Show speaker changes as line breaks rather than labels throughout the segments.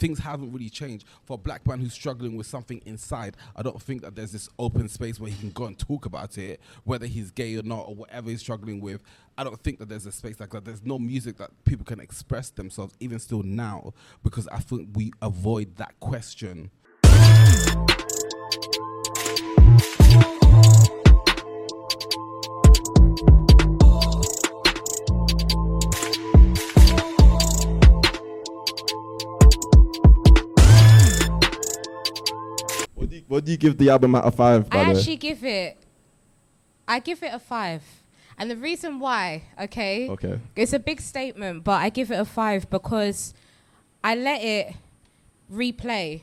things haven't really changed. For a black man who's struggling with something inside, I don't think that there's this open space where he can go and talk about it, whether he's gay or not, or whatever he's struggling with. I don't think that there's a space like that. There's no music that people can express themselves, even still now, because I think we avoid that question.
What do you, what do you give the album out of five?
I actually give it. I give it a five, and the reason why, okay,
Okay.
it's a big statement, but I give it a five because I let it replay,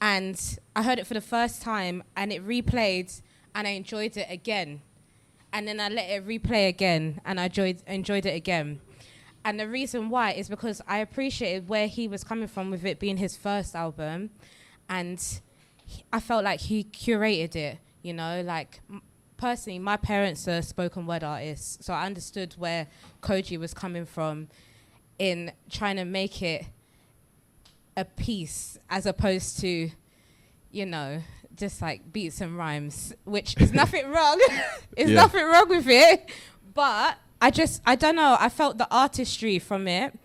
and I heard it for the first time, and it replayed, and I enjoyed it again, and then I let it replay again, and I enjoyed enjoyed it again. And the reason why is because I appreciated where he was coming from with it being his first album, and he- I felt like he curated it. You know, like m- personally, my parents are spoken word artists, so I understood where Kojey was coming from in trying to make it a piece as opposed to, you know, just like beats and rhymes, which is nothing wrong. There's
Yeah.
nothing wrong with it, but I just I don't know. I felt the artistry from it,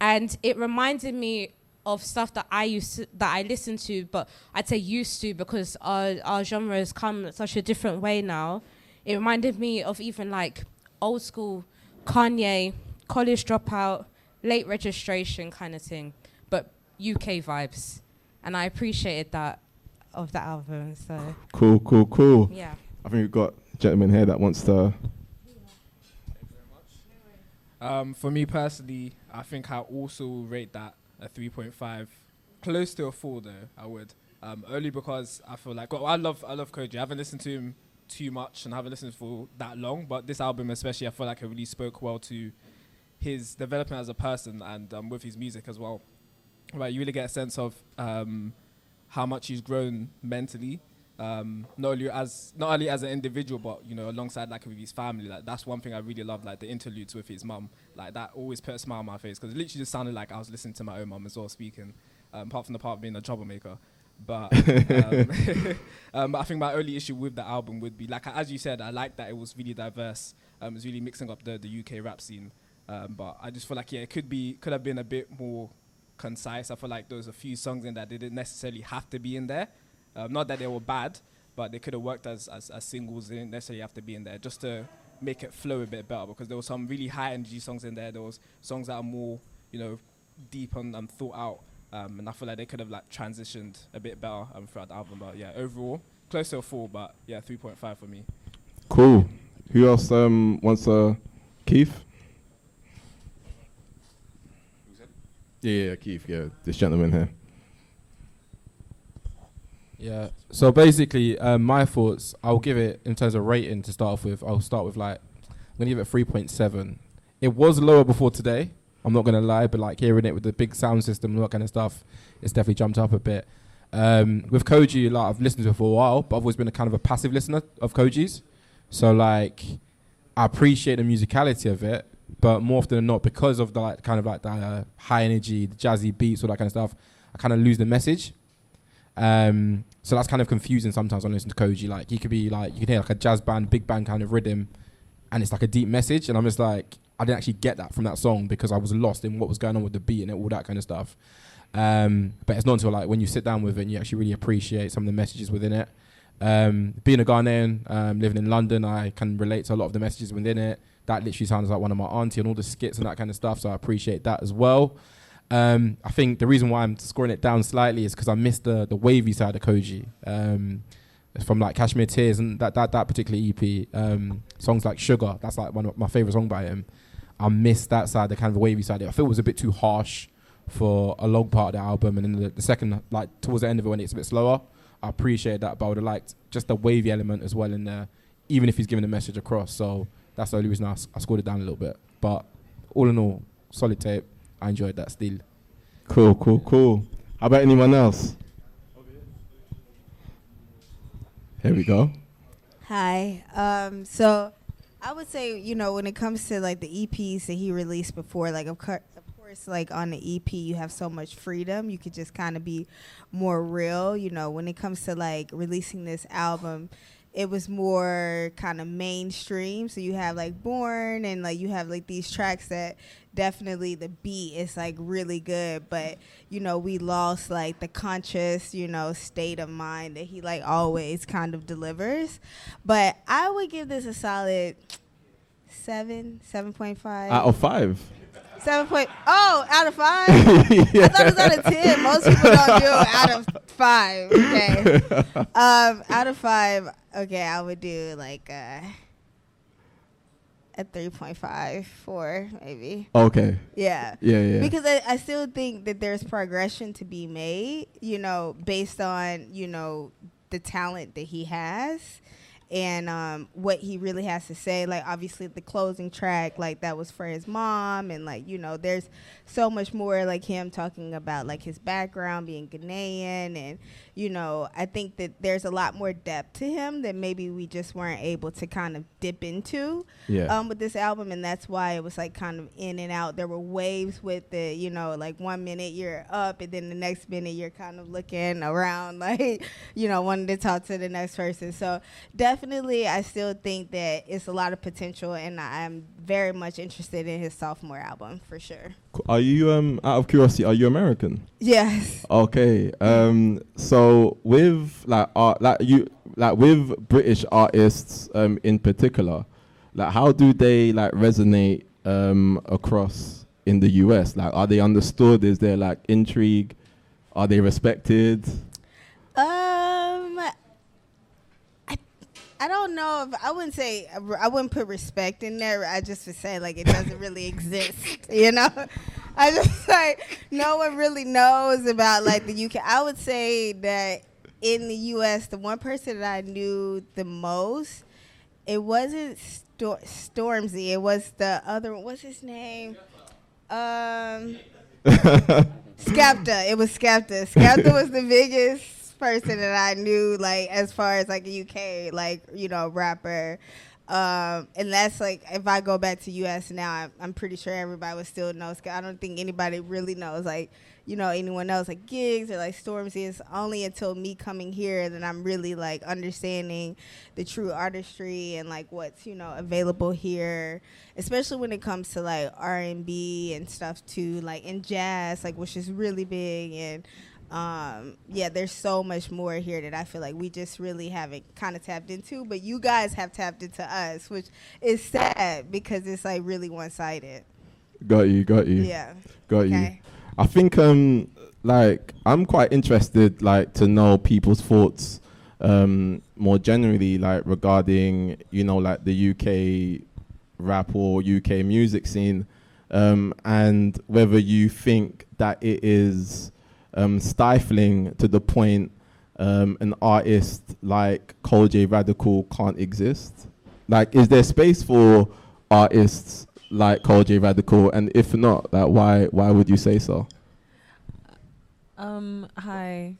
and it reminded me of stuff that I used to, that I listened to, but I'd say used to because our our genre has come such a different way now. It reminded me of even like old school Kanye, college dropout, late registration kind of thing, but UK vibes, and I appreciated that of that album. So
Cool, cool, cool.
yeah.
I think we've got a gentleman here that wants to.
Very much um, for me personally, I think I also rate that a 3.5, close to a four though. I would um, only because I feel like well, I love I love Kojey. I haven't listened to him too much and haven't listened for that long, but this album especially, I feel like it really spoke well to his development as a person and um, with his music as well. Right, you really get a sense of um, how much he's grown mentally um, not only as not only as an individual, but you know, alongside like with his family. Like that's one thing I really love, like the interludes with his mum. Like that always put a smile on my face because it literally just sounded like I was listening to my own mum as well speaking. Um, apart from the part of being a troublemaker, but um, um, I think my only issue with the album would be like as you said, I like that it was really diverse. Um, it was really mixing up the the UK rap scene. Um, but I just feel like yeah, it could be could have been a bit more concise. I feel like there was a few songs in that didn't necessarily have to be in there. Um, not that they were bad, but they could have worked as, as, as singles. They didn't necessarily have to be in there just to make it flow a bit better because there were some really high energy songs in there. There was songs that are more, you know, deep and, and thought out. Um, and I feel like they could have like transitioned a bit better um, throughout the album. But yeah, overall, close to a four, but yeah, 3.5 for me.
Cool. Who else um, wants a Keith? Yeah, yeah, Keith. Yeah, this gentleman here.
Yeah. So basically, um, my thoughts. I'll give it in terms of rating to start off with. I'll start with like I'm gonna give it three point seven. It was lower before today. I'm not gonna lie, but like hearing it with the big sound system and all that kind of stuff, it's definitely jumped up a bit. Um, with Kojey, like I've listened to for a while, but I've always been a kind of a passive listener of Kojey's. So like, I appreciate the musicality of it, but more often than not, because of the like, kind of like the uh, high energy, the jazzy beats, all that kind of stuff, I kind of lose the message. Um, so that's kind of confusing sometimes when I listen to Kojey. Like he could be like you can hear like a jazz band, big band kind of rhythm, and it's like a deep message, and I'm just like I didn't actually get that from that song because I was lost in what was going on with the beat and all that kind of stuff. Um, but it's not until like when you sit down with it and you actually really appreciate some of the messages within it. Um, being a Ghanaian, um, living in London, I can relate to a lot of the messages within it. That literally sounds like one of my auntie and all the skits and that kind of stuff. So I appreciate that as well. Um, I think the reason why I'm scoring it down slightly is because I missed the the wavy side of Kojey. Um, from like Cashmere Tears and that that that particular EP, um, songs like Sugar. That's like one of my favorite song by him. I missed that side, the kind of wavy side. I feel it was a bit too harsh for a long part of the album, and then the, the second, like towards the end of it, when it's a bit slower, I appreciate that. But I would have liked just the wavy element as well in there, even if he's giving the message across. So that's the only reason I scored it down a little bit. But all in all, solid tape. I enjoyed that still.
Cool, cool, cool. How about anyone else? Here we go.
Hi. Um, so I would say, you know, when it comes to like the EPs that he released before, like of, cour- of course course, like on the EP, you have so much freedom. You could just kind of be more real. You know, when it comes to like releasing this album, it was more kind of mainstream. So you have like Born and like you have like these tracks that definitely the beat is like really good, but you know, we lost like the conscious, you know, state of mind that he like always kind of delivers. But I would give this a solid seven, seven point five.
Out.
Seven point oh, out of five. I thought it was out of ten. Most people don't do out of five. Okay. Um, out of five. Okay, I would do like uh, a three point five, four, maybe.
Okay.
Yeah.
Yeah, yeah.
Because I, I still think that there's progression to be made, you know, based on, you know, the talent that he has and um, what he really has to say. Like, obviously, the closing track, like, that was for his mom. And, like, you know, there's so much more, like, him talking about, like, his background being Ghanaian. And, you know, I think that there's a lot more depth to him that maybe we just weren't able to kind of dip into
yeah.
um, with this album, and that's why it was like kind of in and out. There were waves with the, you know, like one minute you're up, and then the next minute you're kind of looking around, like, you know, wanting to talk to the next person. So definitely, I still think that it's a lot of potential, and I'm very much interested in his sophomore album for sure.
Are you um out of curiosity? Are you American?
Yes.
Okay. Um. So with like art, like you, like with British artists, um, in particular, like how do they like resonate um across in the US? Like, are they understood? Is there like intrigue? Are they respected?
Um, I, I don't know if I wouldn't say I wouldn't put respect in there. I just would say like it doesn't really exist. You know, I just like no one really knows about like the UK. I would say that in the US, the one person that I knew the most, it wasn't Stor- Stormzy. It was the other. one. What's his name? Um. Skepta. It was Skepta. Skepta was the biggest person that I knew, like as far as like a UK, like you know, rapper. Um, and that's like if I go back to US now, I'm, I'm pretty sure everybody would still know. I don't think anybody really knows like you know anyone else like Giggs or like Stormzy. It's only until me coming here that I'm really like understanding the true artistry and like what's you know available here, especially when it comes to like R and B and stuff too, like in jazz, like which is really big and um yeah there's so much more here that i feel like we just really haven't kind of tapped into but you guys have tapped into us which is sad because it's like really one-sided
got you. Got you.
yeah
Got you. I think um like I'm quite interested like to know people's thoughts um more generally like regarding you know like the UK rap or UK music scene um and whether you think that it is um stifling to the point um an artist like Kojey Radical can't exist like is there space for artists like Kojey Radical and if not like why why would you say so
Um. Hi.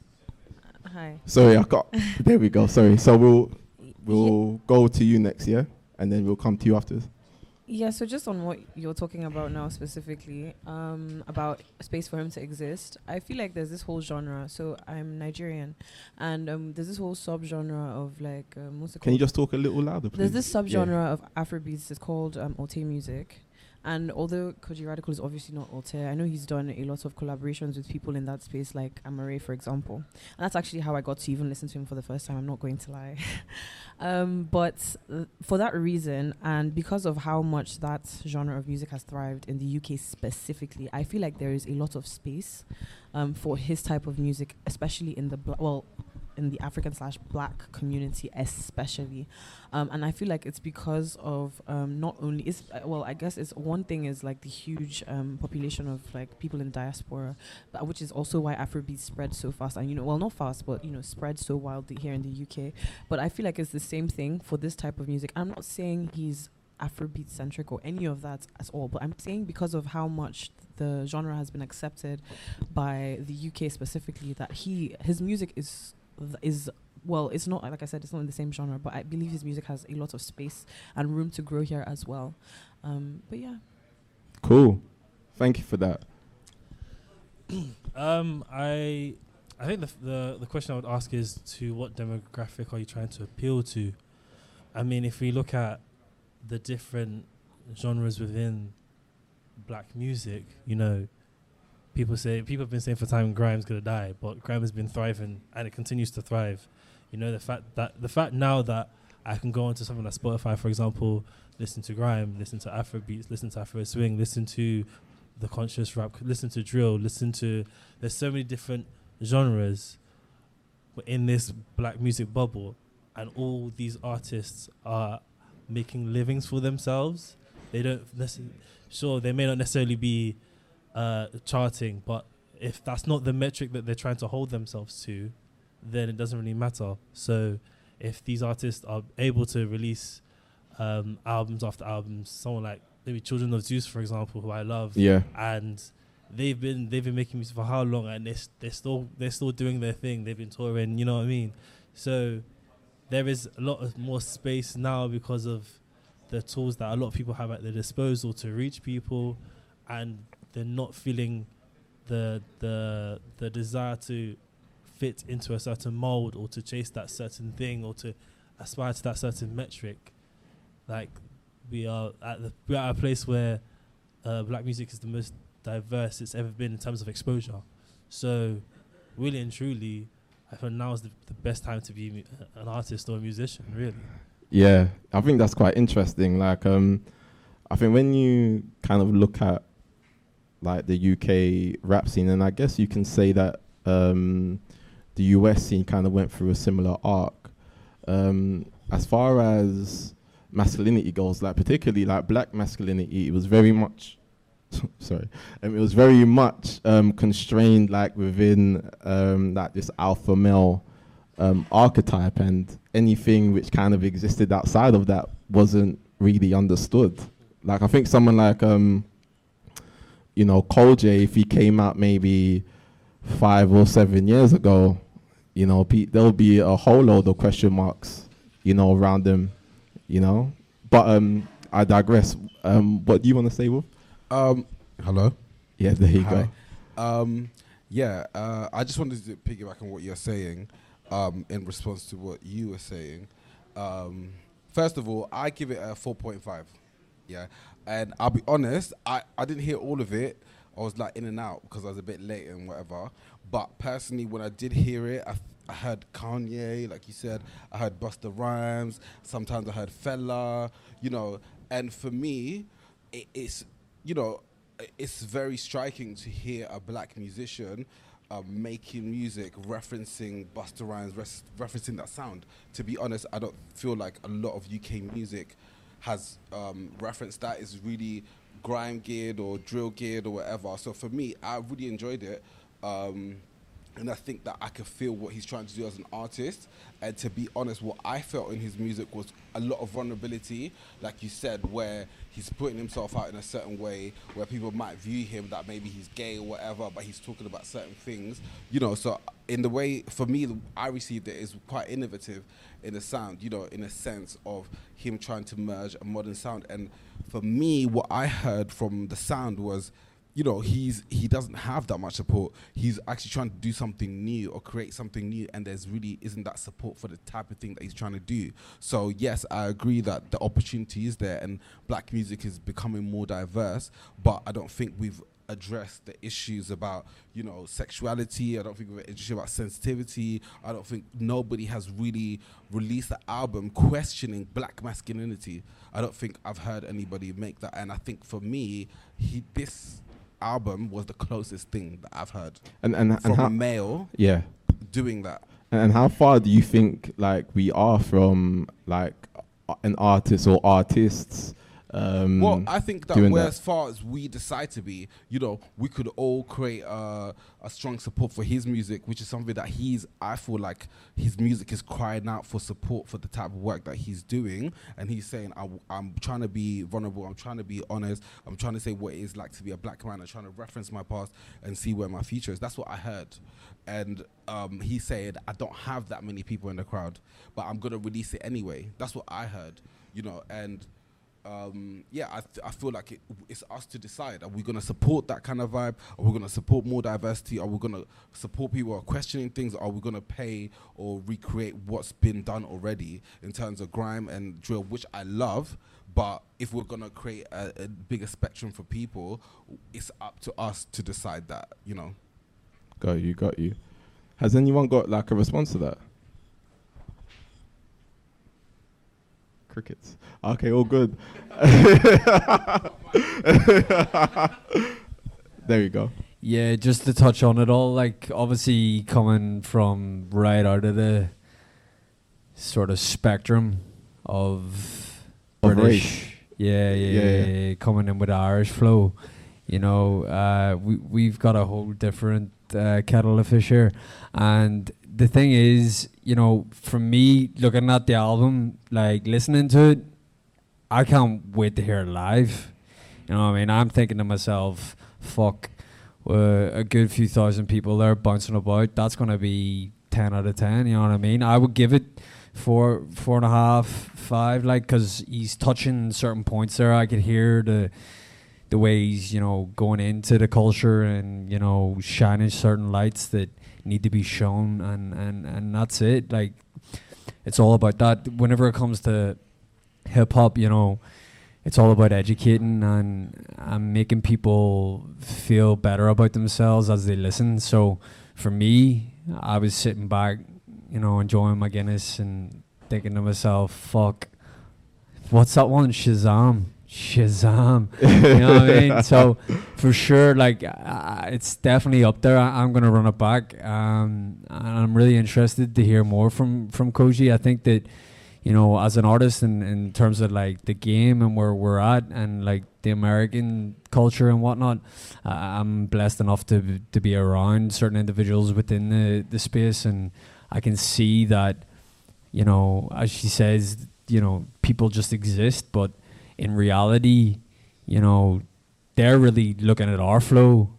Hi.
Sorry, I got. there we go. Sorry. So we'll we'll go to you next, year, and then we'll come to you after.
Yeah. So just on what you're talking about now specifically, um, about space for him to exist, I feel like there's this whole genre. So I'm Nigerian, and um, there's this whole subgenre of like um, what's it
Can you just talk a little louder, please?
There's this subgenre of Afrobeats. It's called um, Alte music. And although Kojey Radical is obviously not Alte, I know he's done a lot of collaborations with people in that space, like Amaarae, for example. And that's actually how I got to even listen to him for the first time. I'm not going to lie. um, but uh, for that reason, and because of how much that genre of music has thrived in the UK specifically, I feel like there is a lot of space um, for his type of music, especially in the bla- well, in the African slash Black community, especially. Um, and I feel like it's because of um, not only is uh, well, I guess it's one thing is like the huge um, population of like people in diaspora, but which is also why Afrobeat spread so fast. And you know, well, not fast, but you know, spread so wildly here in the UK. But I feel like it's the same thing for this type of music. I'm not saying he's Afrobeat centric or any of that at all, but I'm saying because of how much the genre has been accepted by the UK specifically, that he his music is is well, it's not like I said, it's not in the same genre, but I believe his music has a lot of space and room to grow here as well. Um, but yeah,
Cool. Thank you for that.
Um, I, I think the, the the question I would ask is to what demographic are you trying to appeal to? I mean, if we look at the different genres within black music, you know, people say people have been saying for time Grime's gonna die, but Grime has been thriving and it continues to thrive. You know, the fact that the fact now that I can go onto something like Spotify, for example, listen to Grime, listen to Afro beats, listen to Afro swing, listen to the conscious rap, listen to drill, listen to there's so many different genres in this black music bubble and all these artists are making livings for themselves they don't necessarily sure they may not necessarily be uh, charting but if that's not the metric that they're trying to hold themselves to then it doesn't really matter so if these artists are able to release um, albums after albums someone like maybe children of zeus for example who i love
Yeah.
and they've been they've been making music for how long and they're, they're still they're still doing their thing they've been touring you know what i mean so there is a lot of more space now because of the tools that a lot of people have at their disposal to reach people and they're not feeling the the the desire to fit into a certain mold or to chase that certain thing or to aspire to that certain metric like we are at the we're at a place where uh, black music is the most diverse it's ever been in terms of exposure. So, really and truly, I feel now is the, the best time to be mu- an artist or a musician. Really,
Yeah, I think that's quite interesting. Like, um, I think when you kind of look at like the UK rap scene, and I guess you can say that um, the US scene kind of went through a similar arc. Um, as far as masculinity goes, like particularly like black masculinity, it was very much. sorry, um, it was very much um, constrained, like within um, like this alpha male um, archetype, and anything which kind of existed outside of that wasn't really understood. Like I think someone like um, you know Kojey, if he came out maybe five or seven years ago, you know pe- there'll be a whole load of question marks, you know, around him, you know. But um, I digress. Um, what do you want to say, Wolf?
Um, hello.
Yeah, there you
Hi.
go.
Um, yeah, uh, I just wanted to piggyback on what you're saying um, in response to what you were saying. Um, first of all, I give it a 4.5. Yeah, and I'll be honest, I, I didn't hear all of it. I was like in and out because I was a bit late and whatever. But personally, when I did hear it, I, I heard Kanye, like you said, I heard Busta Rhymes. Sometimes I heard Fela, you know. And for me, it, it's you know, it's very striking to hear a black musician um, making music referencing Busta Rhymes, res- referencing that sound. To be honest, I don't feel like a lot of UK music has um, referenced that. Is really grime geared or drill geared or whatever. So for me, I really enjoyed it. Um, and I think that I could feel what he's trying to do as an artist. And to be honest, what I felt in his music was a lot of vulnerability, like you said, where he's putting himself out in a certain way, where people might view him that maybe he's gay or whatever, but he's talking about certain things, you know. So in the way, for me, I received it is quite innovative in the sound, you know, in a sense of him trying to merge a modern sound. And for me, what I heard from the sound was you know he's he doesn't have that much support. He's actually trying to do something new or create something new and there's really isn't that support for the type of thing that he's trying to do. So yes i agree that the opportunity is there and black music is becoming more diverse but i don't think we've addressed the issues about you know sexuality. I don't think we've addressed about sensitivity. I don't think nobody has really released an album questioning black masculinity. I don't think i've heard anybody make that. And i think for me he this album was the closest thing that I've heard
And and
from
and
a
how,
male
yeah.
doing that.
And how far do you think like we are from like an artist or artists? Um,
well, I think that we're
that.
as far as we decide to be, you know, we could all create a, a strong support for his music, which is something that he's. I feel like his music is crying out for support for the type of work that he's doing, and he's saying, I, "I'm trying to be vulnerable. I'm trying to be honest. I'm trying to say what it is like to be a black man. I'm trying to reference my past and see where my future is." That's what I heard, and um, he said, "I don't have that many people in the crowd, but I'm gonna release it anyway." That's what I heard, you know, and um, yeah, I, th- I feel like it, it's us to decide. Are we going to support that kind of vibe? Are we going to support more diversity? Are we going to support people who are questioning things? Are we going to pay or recreate what's been done already in terms of grime and drill, which I love? But if we're going to create a, a bigger spectrum for people, it's up to us to decide that, you know.
Got you, got you. Has anyone got like a response to that? Crickets. Okay, all good. there you go.
Yeah, just to touch on it all, like obviously coming from right out of the sort of spectrum of
Of
British, yeah, Yeah,
yeah,
yeah.
yeah,
coming in with Irish flow. You know, uh, we we've got a whole different uh, kettle of fish here, and the thing is, you know, for me looking at the album, like listening to it, I can't wait to hear it live. You know I mean? I'm thinking to myself, fuck, uh, a good few thousand people there bouncing about. That's to be 10 out of 10. You know what I mean? I would give it four, four and a half, five, like, because he's touching certain points there. I could hear the the way he's, you know, going into the culture and, you know, shining certain lights that need to be shown. And, and, and that's it. Like, it's all about that. Whenever it comes to hip hop, you know, it's all about educating and, and making people feel better about themselves as they listen. So for me, I was sitting back, you know, enjoying my Guinness and thinking to myself, fuck, what's that one? Shazam. Shazam. you know what I mean? So for sure, like, uh, it's definitely up there. I, I'm going to run it back. Um, and I'm really interested to hear more from, from Kojey. I think that you know, as an artist in, in terms of like the game and where we're at and like the American culture and whatnot, uh, I'm blessed enough to to be around certain individuals within the, the space and I can see that, you know, as she says, you know, people just exist, but in reality, you know, they're really looking at our flow.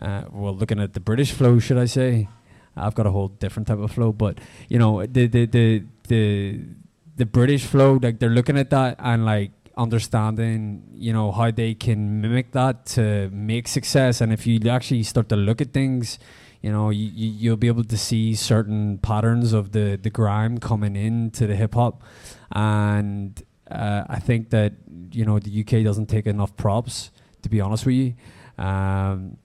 Uh, well, looking at the British flow, should I say? I've got a whole different type of flow, but you know, the the the the the British flow, like they're looking at that and like understanding, you know, how they can mimic that to make success. And if you actually start to look at things, you know, you, you you'll be able to see certain patterns of the the grime coming into the hip hop, and uh, I think that you know the UK doesn't take enough props. To be honest with you. Um,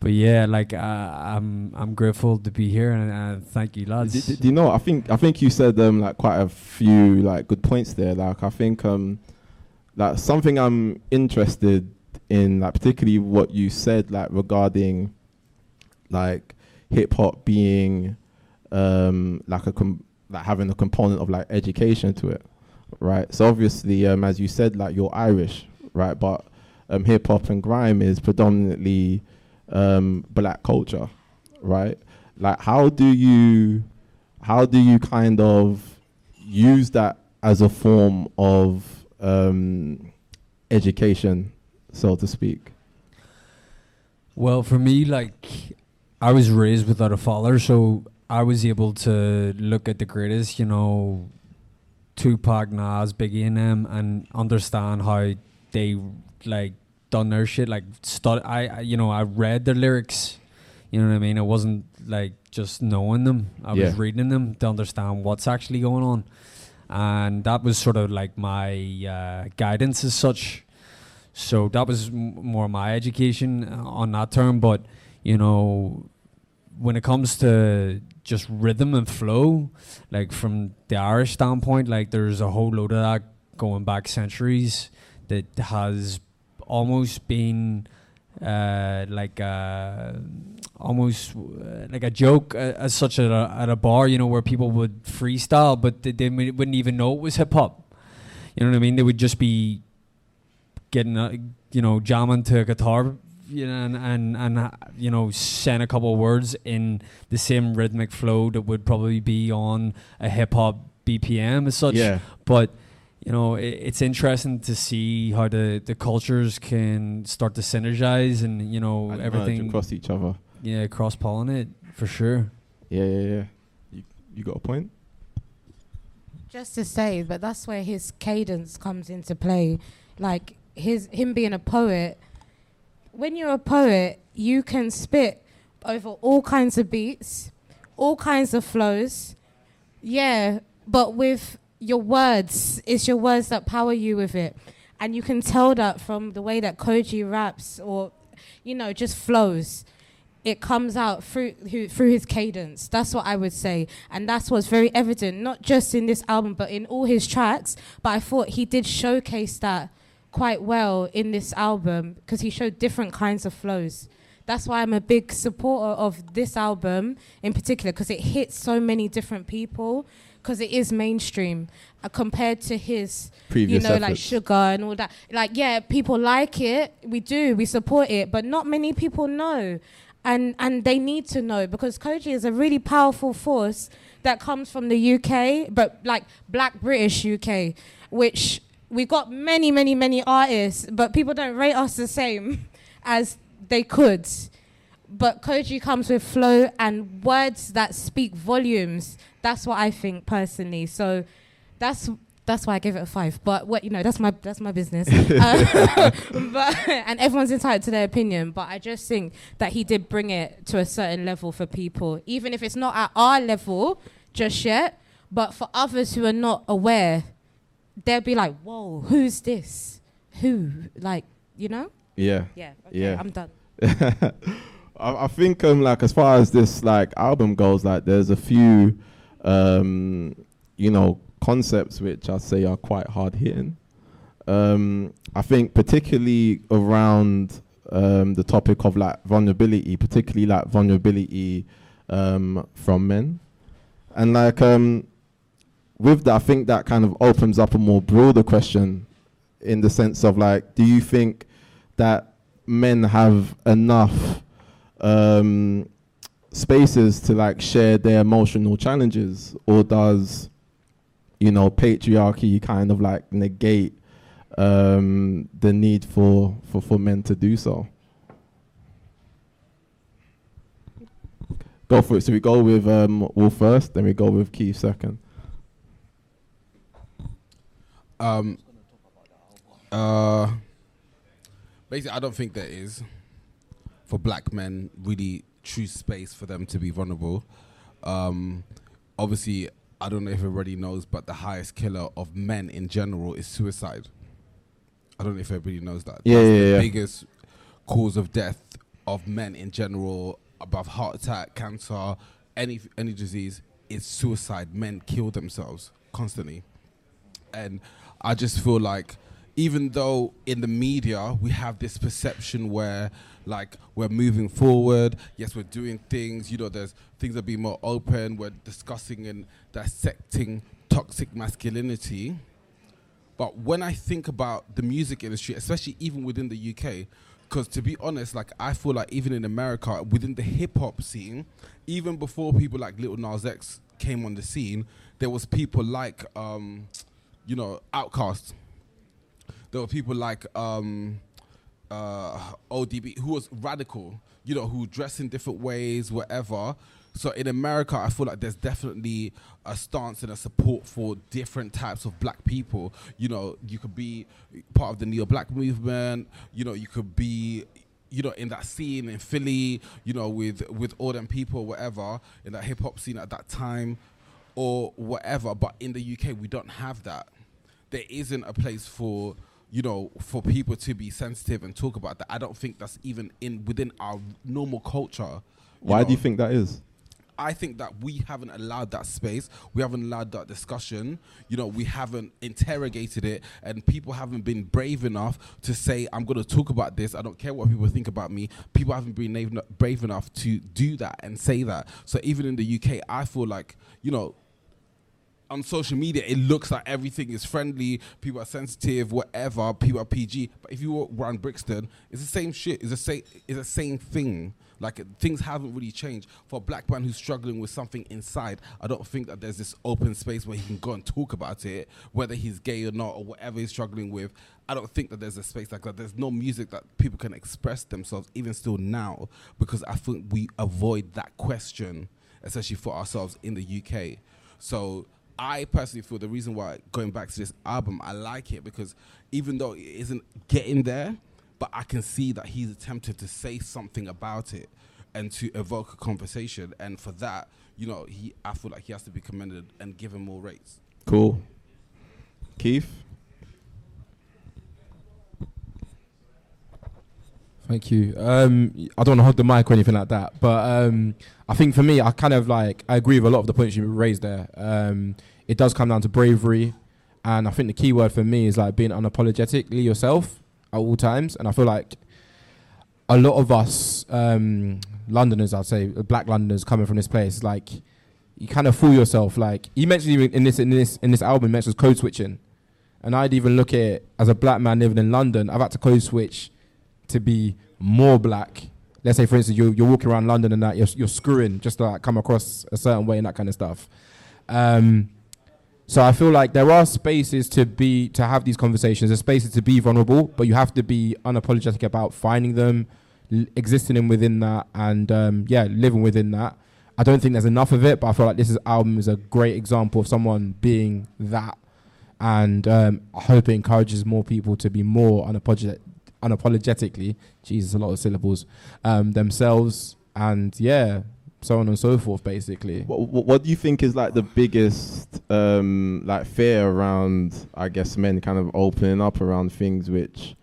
but yeah, like uh, I'm I'm grateful to be here and uh, thank you, lads.
Do, do- do you know? I think I think you said um like quite a few like good points there. Like I think um like something I'm interested in, like particularly what you said like regarding like hip hop being um like a com- like having a component of like education to it, right? So obviously, um as you said, like you're Irish, right? But um hip hop and grime is predominantly um black culture, right? Like how do you how do you kind of use that as a form of um education, so to speak?
Well, for me, like I was raised without a father, so I was able to look at the greatest, you know, Tupac, Nas, Biggie, and them, and understand how they like done their shit. Like, stud- I, I, you know, I read their lyrics. You know what I mean? It wasn't like just knowing them. I
Yeah.
was reading them to understand what's actually going on, and that was sort of like my uh, guidance as such. So that was m- more my education uh, on that term. But you know, when it comes to just rhythm and flow, like from the Irish standpoint, like there's a whole load of that going back centuries that has almost been uh, like uh, almost uh, like a joke uh, as such at a, at a bar, you know, where people would freestyle, but they, they wouldn't even know it was hip hop. You know what I mean? They would just be getting, a, you know, jamming to a guitar, you know, and and and uh, you know, saying a couple of words in the same rhythmic flow that would probably be on a hip hop BPM as such.
Yeah.
But you know, i it's interesting to see how the the cultures can start to synergize and you know
And
everything
across each other.
yeah cross pollinate for sure.
Yeah, yeah, yeah. You you got a point?
Just to say, but that's where his cadence comes into play like his him being a poet. When you're a poet, you can spit over all kinds of beats, all kinds of flows. Yeah, but with your words, it's your words that power you with it. And you can tell that from the way that Kojey raps or, you know, just flows. It comes out through through his cadence. That's what I would say, and that's what's very evident, not just in this album, but in all his tracks. But I thought he did showcase that quite well in this album because he showed different kinds of flows. That's why I'm a big supporter of this album in particular because it hits so many different people because it is mainstream uh, compared to his
Previous
you know, like sugar and all that. Like, yeah, people like it. We do. We support it, but not many people know, and and they need to know because Kojey is a really powerful force that comes from the UK, but like Black British UK, which we got many, many, many artists, but people don't rate us the same as they could. But Kojey comes with flow and words that speak volumes. That's what I think personally. So that's that's why I gave it a five. But what you know, that's my that's my business. Uh, but and everyone's entitled to their opinion. But I just think that he did bring it to a certain level for people, even if it's not at our level just yet. But for others who are not aware, they'll be like, "Whoa, who's this? Who?" Like, you know?
Yeah.
Yeah. Okay,
Yeah.
I'm done.
I, I think um like as far as this like album goes, like there's a few um you know concepts which I say are quite hard hitting. Um, I think particularly around um, the topic of like vulnerability, particularly like vulnerability um, from men, and like um, with that, I think that kind of opens up a more broader question in the sense of like, do you think that men have enough um, spaces to like share their emotional challenges, or does you know patriarchy kind of like negate um, the need for, for for men to do so? Go for it. So we go with um, Wolf first, then we go with Keith second.
Um, uh, basically, I don't think there is for black men really true space for them to be vulnerable. Um, obviously, I don't know if everybody knows, but the highest killer of men in general is suicide. I don't know if everybody knows that.
Yeah,
That's
yeah,
the
yeah.
biggest cause of death of men in general, above heart attack, cancer, any any disease, is suicide. Men kill themselves constantly and I just feel like even though in the media we have this perception where like we're moving forward, yes, we're doing things, you know, there's things are being more open, we're discussing and dissecting toxic masculinity. But when I think about the music industry, especially even within the UK, because to be honest, like I feel like even in America, within the hip hop scene, even before people like Little Nas X came on the scene, there was people like, um, you know, outcasts. There were people like um, uh, ODB who was radical, you know, who dressed in different ways, whatever. So in America, I feel like there's definitely a stance and a support for different types of black people. You know, you could be part of the neo-black movement. You know, you could be, you know, in that scene in Philly. You know, with with all them people, whatever, in that hip hop scene at that time, or whatever. But in the UK, we don't have that. There isn't a place for you know for people to be sensitive and talk about that. I don't think that's even in within our normal culture.
Why do you think that is?
I think that we haven't allowed that space. We haven't allowed that discussion. You know, we haven't interrogated it, and people haven't been brave enough to say, "I'm going to talk about this. I don't care what people think about me." People haven't been brave enough to do that and say that. So even in the UK, I feel like you know on social media, it looks like everything is friendly, people are sensitive, whatever, people are PG. But if you walk around Brixton, it's the same shit. It's the same. It's the same thing. Like things haven't really changed. For a black man who's struggling with something inside, I don't think that there's this open space where he can go and talk about it, whether he's gay or not, or whatever he's struggling with. I don't think that there's a space like that. There's no music that people can express themselves, even still now, because I think we avoid that question, especially for ourselves in the UK. So I personally feel the reason why going back to this album, I like it because even though it isn't getting there, but I can see that he's attempted to say something about it and to evoke a conversation. And for that, you know, he I feel like he has to be commended and given more rates.
Cool. Keith.
Thank you. Um, I don't want to hug the mic or anything like that, but um, I think for me, I kind of like I agree with a lot of the points you raised there. Um, it does come down to bravery, and I think the key word for me is like being unapologetically yourself at all times. And I feel like a lot of us um, Londoners, I'd say, black Londoners coming from this place, like you kind of fool yourself. Like you mentioned even in this in this in this album, mentions code switching, and I'd even look at it as a black man living in London. I've had to code switch to be more black. Let's say, for instance, you're, you're walking around London and that you're, you're screwing just to like come across a certain way and that kind of stuff. Um, so I feel like there are spaces to be to have these conversations. There's spaces to be vulnerable, but you have to be unapologetic about finding them, l- existing in within that, and um, yeah, living within that. I don't think there's enough of it, but I feel like this is, album is a great example of someone being that, and um, I hope it encourages more people to be more unapologetic, unapologetically. Jesus, a lot of syllables. Um, themselves, and yeah, so on and so forth. Basically,
What, what, what do you think is like the biggest um, like fear around? I guess men kind of opening up around things which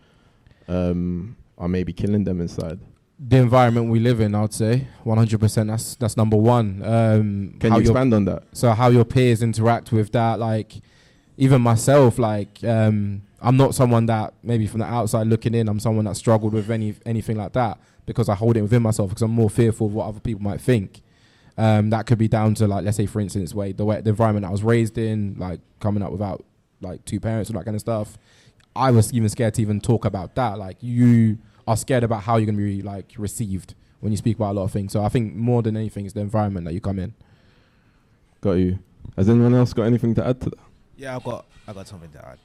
um, are maybe killing them inside.
the environment we live in, I'd say 100%. That's that's number one. Um,
Can you expand on that?
so how your peers interact with that like even myself like um i'm not someone that maybe from the outside looking in i'm someone that struggled with any anything like that because i hold it within myself because i'm more fearful of what other people might think um that could be down to like let's say for instance way the way the environment i was raised in like coming up without like two parents and that kind of stuff i was even scared to even talk about that like you are scared about how you're going to be like received when you speak about a lot of things so i think more than anything is the environment that you come in
Got you. Has anyone else got anything to add to that?
Yeah, I've got I got something to add.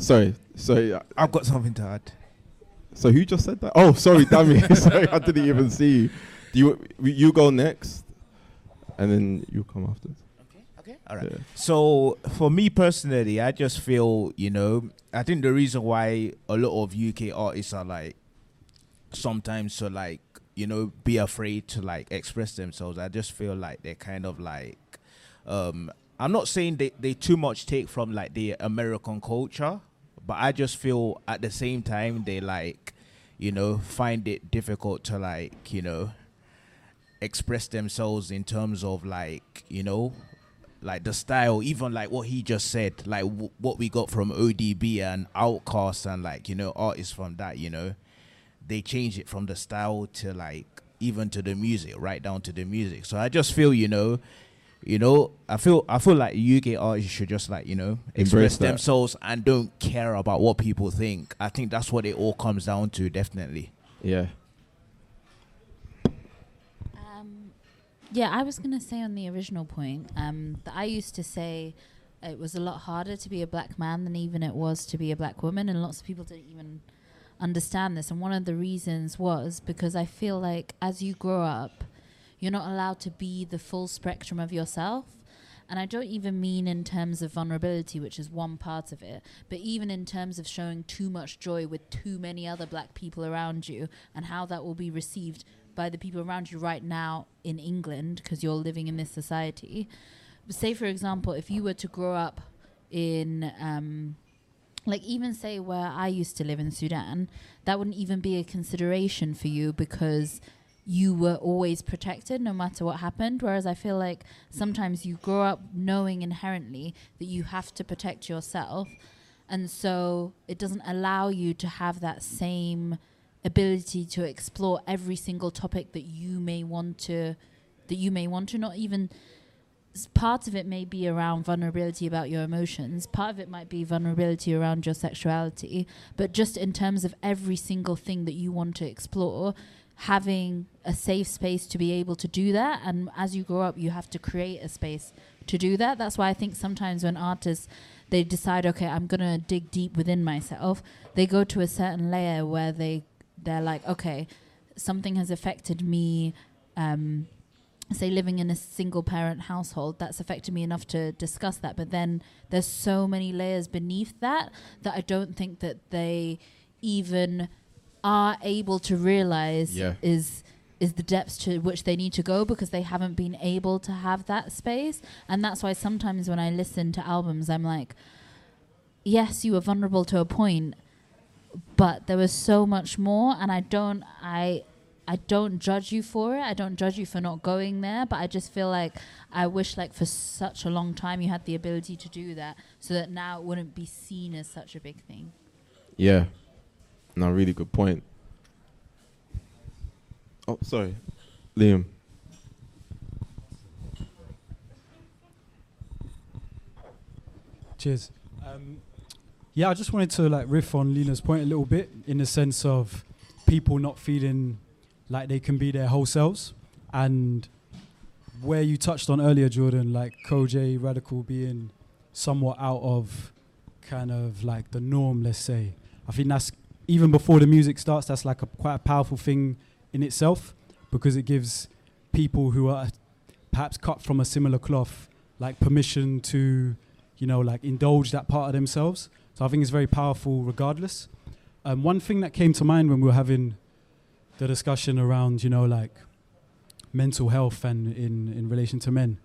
Sorry, sorry. uh,
I've got something to add.
So who just said that? Oh, sorry, Dammy. sorry, I didn't even see. you. Do you you go next, and then you come after?
Okay. Okay. All right.
Yeah.
So for me personally, I just feel you know I think the reason why a lot of UK artists are like sometimes to like you know be afraid to like express themselves. I just feel like they're kind of like um I'm not saying they they too much take from like the American culture, but I just feel at the same time they like you know find it difficult to like you know express themselves in terms of like you know like the style even like what he just said like w- what we got from odb and OutKast and like you know artists from that you know. They change it from the style to like even to the music right down to the music. So i just feel you know you know i feel i feel like uk artists should just like you know
Embrace
express
that.
themselves and don't care about what people think i think that's what it all comes down to definitely
Yeah.
Um, yeah, I was going to say on the original point um, that I used to say it was a lot harder to be a black man than even it was to be a black woman, and lots of people didn't even understand this. And one of the reasons was because I feel like as you grow up, you're not allowed to be the full spectrum of yourself. And I don't even mean in terms of vulnerability, which is one part of it, but even in terms of showing too much joy with too many other black people around you and how that will be received by the people around you right now in England because you're living in this society. Say, for example, if you were to grow up in, um, like, even say where I used to live in Sudan, that wouldn't even be a consideration for you because you were always protected no matter what happened. Whereas I feel like sometimes you grow up knowing inherently that you have to protect yourself. And so it doesn't allow you to have that same ability to explore every single topic that you may want to that you may want to not even part of it may be around vulnerability about your emotions part of it might be vulnerability around your sexuality but just in terms of every single thing that you want to explore having a safe space to be able to do that. And as you grow up you have to create a space to do that. That's why i think sometimes when artists they decide okay i'm to dig deep within myself they go to a certain layer where they they're like okay something has affected me um say living in a single parent household that's affected me enough to discuss that. But then there's so many layers beneath that that i don't think that they even are able to realize
Yeah.
is is the depths to which they need to go because they haven't been able to have that space and that's why sometimes when i listen to albums i'm like yes you were vulnerable to a point but there was so much more and i don't i i don't judge you for it i don't judge you for not going there but i just feel like i wish like for such a long time you had the ability to do that so that now it wouldn't be seen as such a big thing
Yeah. No, really good point. Oh, sorry. Liam.
Cheers. Um, yeah, I just wanted to like riff on Lena's point a little bit in the sense of people not feeling like they can be their whole selves, and where you touched on earlier, Jordan, like Koj Radical being somewhat out of kind of like the norm, let's say. I think that's even before the music starts. That's like a quite a powerful thing in itself because it gives people who are perhaps cut from a similar cloth like permission to you know, like indulge that part of themselves. So I think it's very powerful regardless. Um, one thing that came to mind when we were having the discussion around, you know, like mental health and in, in relation to men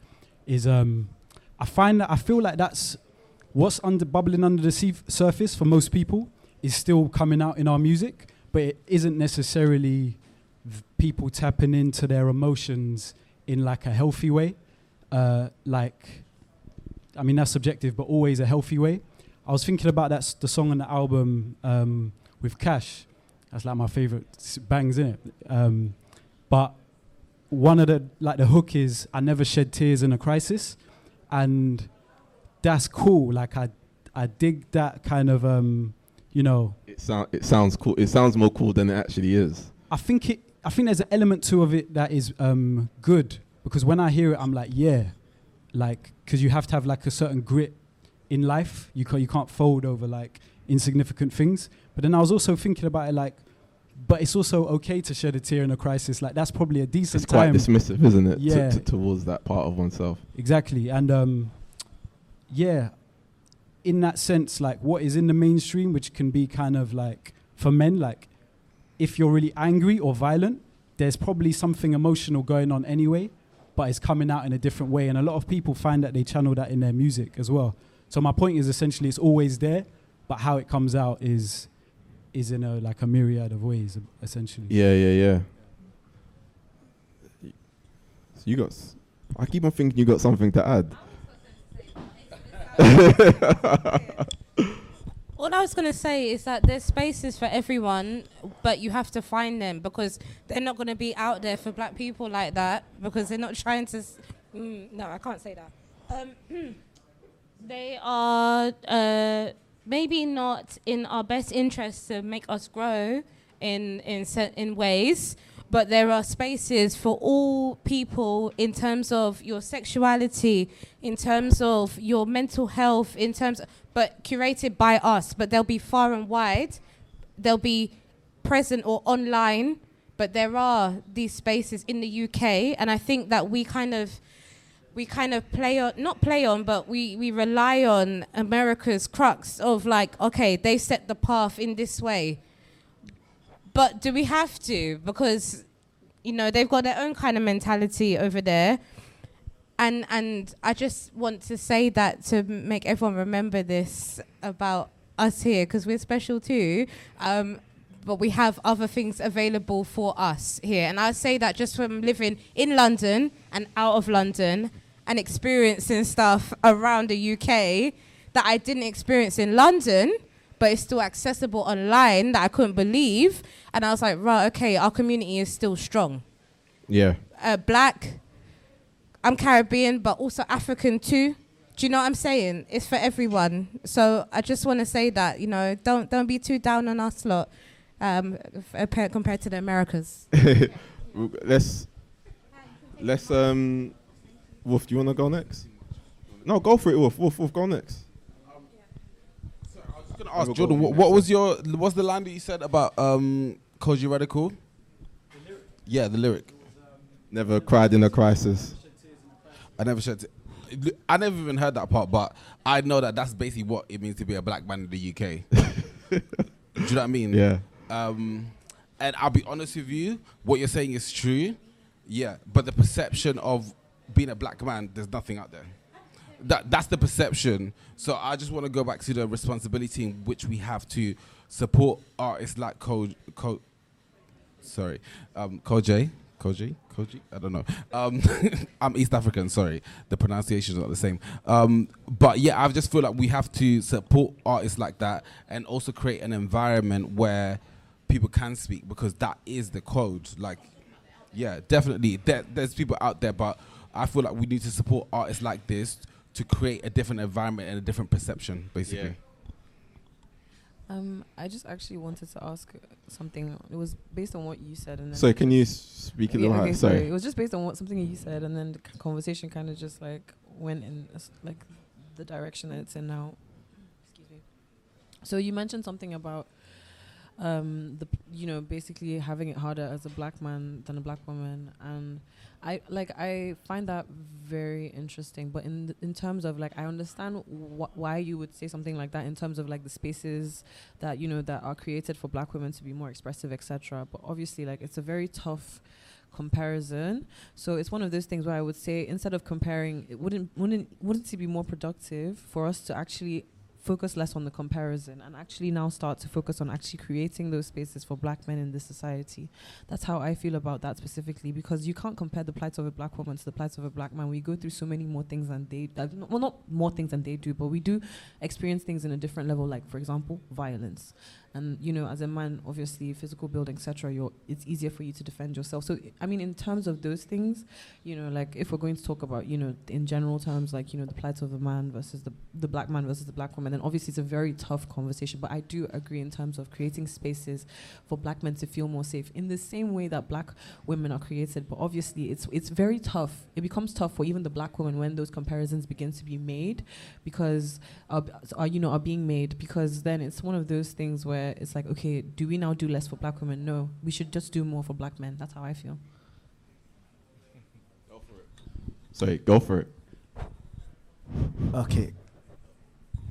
is um, I find that I feel like that's what's under bubbling under the surface for most people is still coming out in our music, but it isn't necessarily people tapping into their emotions in like a healthy way. Uh, like, I mean, that's subjective, but always a healthy way. I was thinking about that the song on the album um, with Cash. That's like my favorite bangs in it. Um, but one of the like the hook is I never shed tears in a crisis, and that's cool. Like I I dig that kind of um, you know.
It, sound, it sounds cool. It sounds more cool than it actually is.
I think it. I think there's an element to of it that is um, good because when I hear it, I'm like, yeah, like because you have to have like a certain grit in life. You can't you can't fold over like insignificant things. But then I was also thinking about it like, but it's also okay to shed a tear in a crisis. Like that's probably a decent
It's quite
time.
dismissive, isn't it?
Yeah,
To, to, towards that part of oneself.
Exactly. And um, yeah, in that sense, like what is in the mainstream, which can be kind of like for men, like if you're really angry or violent, there's probably something emotional going on anyway, but it's coming out in a different way. And a lot of people find that they channel that in their music as well. So my point is essentially it's always there, but how it comes out is is in a like a myriad of ways, essentially.
Yeah, yeah, yeah. So you got. S- I keep on thinking you got something to add.
All I was going to say is that there's spaces for everyone, but you have to find them because they're not going to be out there for black people like that because they're not trying to. S- mm, no, I can't say that. Um, they are uh, maybe not in our best interest to make us grow in in se- in ways, but there are spaces for all people in terms of your sexuality, in terms of your mental health, in terms, but curated by us. But they'll be far and wide. They'll be present or online. But there are these spaces in the UK, and I think that we kind of we kind of play on not play on but we we rely on america's crux of like okay they set the path in this way but do we have to? Because you know they've got their own kind of mentality over there. And and i just want to say that to make everyone remember this about us here because we're special too. Um but we have other things available for us here. And i say that just from living in london and out of london and experiencing stuff around the UK that I didn't experience in London, but it's still accessible online that I couldn't believe. And I was like, right, okay, our community is still strong.
Yeah.
Uh, black, I'm Caribbean, but also African too. Do you know what I'm saying? It's for everyone. So I just want to say that you know, don't don't be too down on us lot, um, f- compared to the Americas.
let's let's um Wolf, do you wanna go next? No, go for it, Wolf. Wolf, Wolf, go next.
Ask Jordan, what, what was your what's the line that you said about um Kojey Radical? Yeah, the lyric.
Never cried in a crisis.
I never shed. T- I never even heard that part, but I know that that's basically what it means to be a black man in the UK. Do you know what I mean?
Yeah.
Um, and I'll be honest with you, what you're saying is true. Yeah, but the perception of being a black man, there's nothing out there. That that's the perception. So I just want to go back to the responsibility in which we have to support artists like Code Code. Sorry, um, Kojey. Kojey, Kojey, I don't know. Um, I'm East African. Sorry, the pronunciation is not the same. Um, but yeah, I just feel like we have to support artists like that, and also create an environment where people can speak because that is the code. Like, yeah, definitely. There, there's people out there, but I feel like we need to support artists like this to create a different environment and a different perception, basically.
Um, I just actually wanted to ask something. It was based on what you said, and then
So can you speak a little
Yeah,
higher?
okay,
Sorry.
It was just based on what something you said, and then the c- conversation kind of just like went in a s- like the direction that it's in now. Excuse me. So you mentioned something about um the p- you know basically having it harder as a black man than a black woman and i like i find that very interesting but in th- in terms of like i understand wh- why you would say something like that in terms of like the spaces that you know that are created for black women to be more expressive etc but obviously like it's a very tough comparison. So it's one of those things where i would say instead of comparing it wouldn't wouldn't wouldn't it be more productive for us to actually focus less on the comparison and actually now start to focus on actually creating those spaces for black men in this society. That's how I feel about that specifically because you can't compare the plight of a black woman to the plight of a black man. We go through so many more things than they uh, well not more things than they do, but we do experience things in a different level like for example, violence. And you know, as a man, obviously physical build, etc., it's easier for you to defend yourself. So I mean in terms of those things, you know, like if we're going to talk about, you know, in general terms, like, you know, the plight of the man versus the, the black man versus the black woman, then obviously it's a very tough conversation. But I do agree in terms of creating spaces for black men to feel more safe in the same way that black women are created. But obviously it's it's very tough. It becomes tough for even the black women when those comparisons begin to be made because are, b- are you know are being made because then it's one of those things where it's like, okay, do we now do less for black women? No. We should just do more for black men. That's how I feel. Go for it.
Sorry, go for it.
Okay.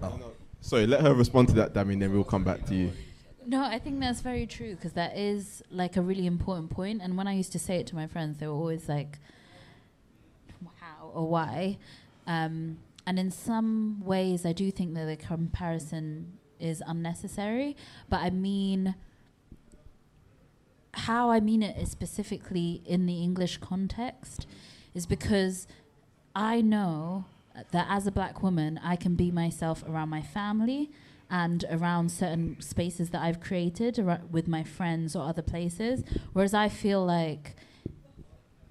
Oh, Sorry, let her respond to that, Damien, then we'll come back to you.
No, I think that's very true because that is like a really important point. And when I used to say it to my friends, they were always like, "How or why?" Um, and in some ways, I do think that the comparison is unnecessary. But I mean, how I mean it is specifically in the English context is because I know that as a black woman, I can be myself around my family and around certain spaces that I've created with my friends or other places. Whereas I feel like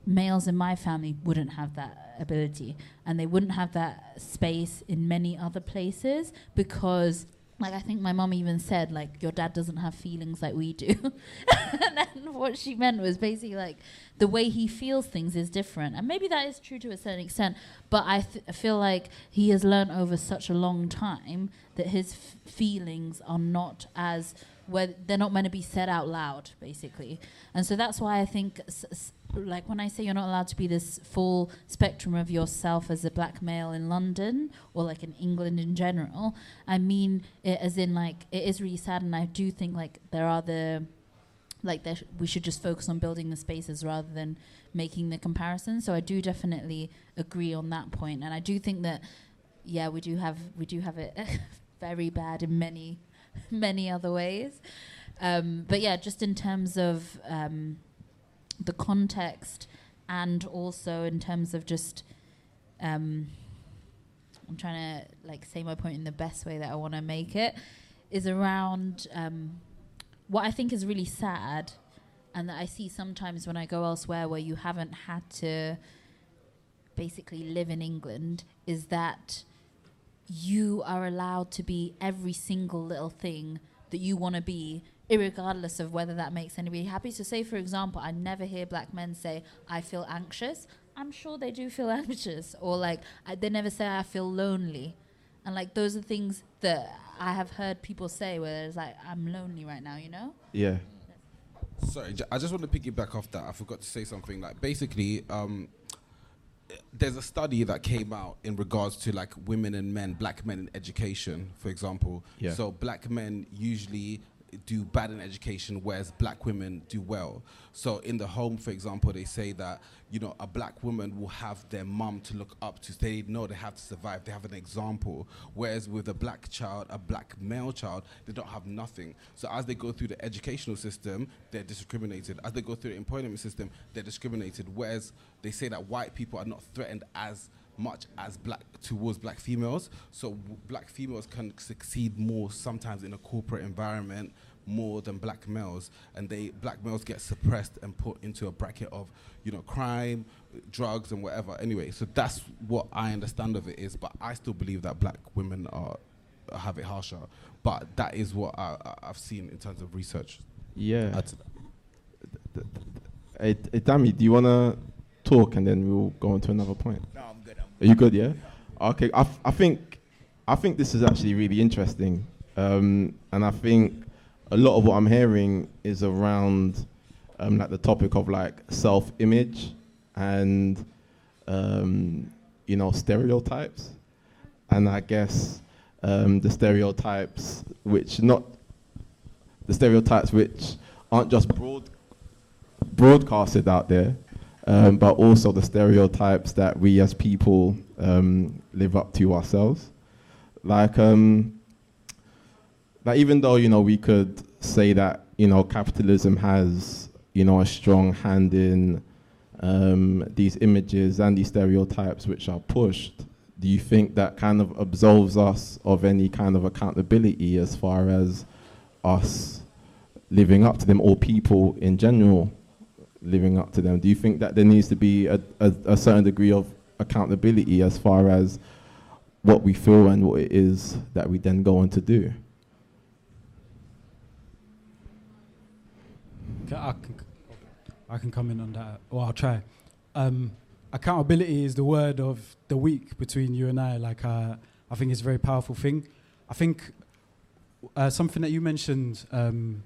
males in my family wouldn't have that ability and they wouldn't have that space in many other places because like I think my mom even said like your dad doesn't have feelings like we do. and then what she meant was basically like the way he feels things is different. And maybe that is true to a certain extent, but I th- feel like he has learned over such a long time that his f- feelings are not as where they're not meant to be said out loud basically. And so that's why I think s- s- like when I say you're not allowed to be this full spectrum of yourself as a black male in London or like in England in general, I mean it as in like it is really sad and I do think like there are the like sh- we should just focus on building the spaces rather than making the comparison. So I do definitely agree on that point and I do think that yeah, we do have we do have it very bad in many many other ways. Um, but yeah, just in terms of um, the context and also in terms of just um, I'm trying to like say my point in the best way that I want to make it is around um, what I think is really sad and that I see sometimes when I go elsewhere where you haven't had to basically live in England is that you are allowed to be every single little thing that you want to be irregardless of whether that makes anybody happy so say for example i never hear black men say i feel anxious i'm sure they do feel anxious or like I, they never say i feel lonely and like those are things that i have heard people say where it's like i'm lonely right now you know
Yeah.
Sorry, ju- I just want to piggyback off that. I forgot to say something. Like basically, um, there's a study that came out in regards to like women and men, black men in education, for example.
Yeah.
So black men usually do bad in education, whereas black women do well. So in the home, for example, they say that you know a black woman will have their mum to look up to. They know they have to survive. They have an example. Whereas with a black child, a black male child, they don't have nothing. So as they go through the educational system, they're discriminated. As they go through the employment system, they're discriminated. Whereas they say that white people are not threatened as much as black towards black females. So w- black females can succeed more sometimes in a corporate environment more than black males, and they black males get suppressed and put into a bracket of you know crime, drugs, and whatever. Anyway, so that's what I understand of it is. But I still believe that black women are have it harsher. But that is what I, I've seen in terms of research.
Yeah. Hey, Dammy, do you want to talk and then we'll go on to another point?
No, I'm good. I'm
Are you good? Yeah. Okay. I, f- I think I think this is actually really interesting, um, and I think a lot of what I'm hearing is around um, like the topic of like self-image and um, you know stereotypes, and I guess um, the stereotypes which not the stereotypes which aren't just broad broadcasted out there, um, but also the stereotypes that we as people um, live up to ourselves. Like, um, like even though you know we could say that you know capitalism has you know a strong hand in um, these images and these stereotypes which are pushed. Do you think that kind of absolves us of any kind of accountability as far as us living up to them or people in general living up to them? Do you think that there needs to be a, a, a certain degree of accountability as far as what we feel and what it is that we then go on to do?
I can, I can come in on that, or I'll try. Um, accountability is the word of the week between you and I. Like, uh, I think it's a very powerful thing. I think uh, something that you mentioned um,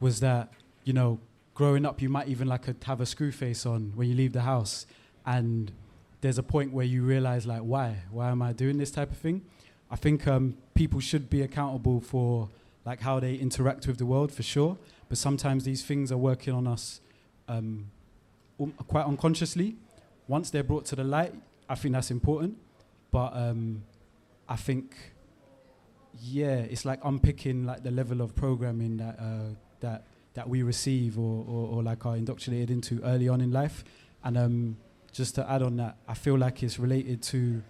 was that you know, growing up, you might even like a, have a screw face on when you leave the house, and there's a point where you realize like, why, why am I doing this type of thing? I think um, people should be accountable for like how they interact with the world for sure, but sometimes these things are working on us um, um, quite unconsciously. Once they're brought to the light, I think that's important. But um, I think, yeah, it's like unpicking like the level of programming that uh, that that we receive or, or, or like are indoctrinated into early on in life. And um, just to add on that, I feel like it's related to.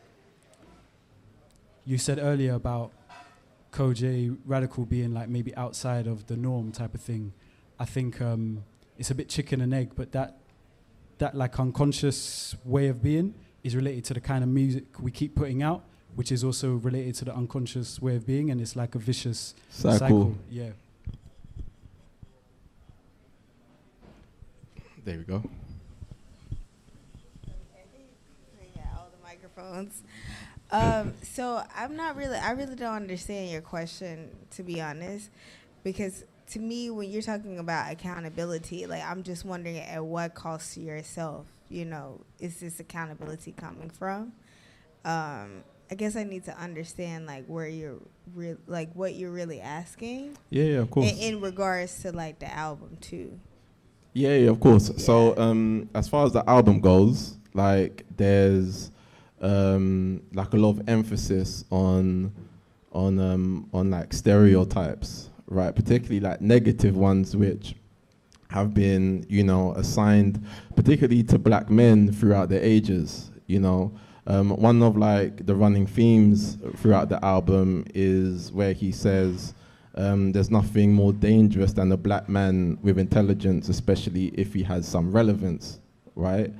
You said earlier about Koj radical being like maybe outside of the norm type of thing. I think um, it's a bit chicken and egg, but that that like unconscious way of being is related to the kind of music we keep putting out, which is also related to the unconscious way of being, and it's like a vicious
Cycle.
Yeah.
There we go.
All the microphones. Um, so I'm not really, I really don't understand your question, to be honest, because to me, when you're talking about accountability, like I'm just wondering at what cost to yourself, you know, is this accountability coming from? Um, I guess I need to understand like where you're, re- like what you're really asking.
Yeah, yeah, of course.
In, in regards to like the album too.
Yeah, yeah, of course. So, um, as far as the album goes, like there's um, like a lot of emphasis on on um, on like stereotypes, right? Particularly like negative ones, which have been, you know, assigned particularly to black men throughout the ages. You know, um, one of like the running themes throughout the album is where he says. Um, there's nothing more dangerous than a black man with intelligence, especially if he has some relevance, right?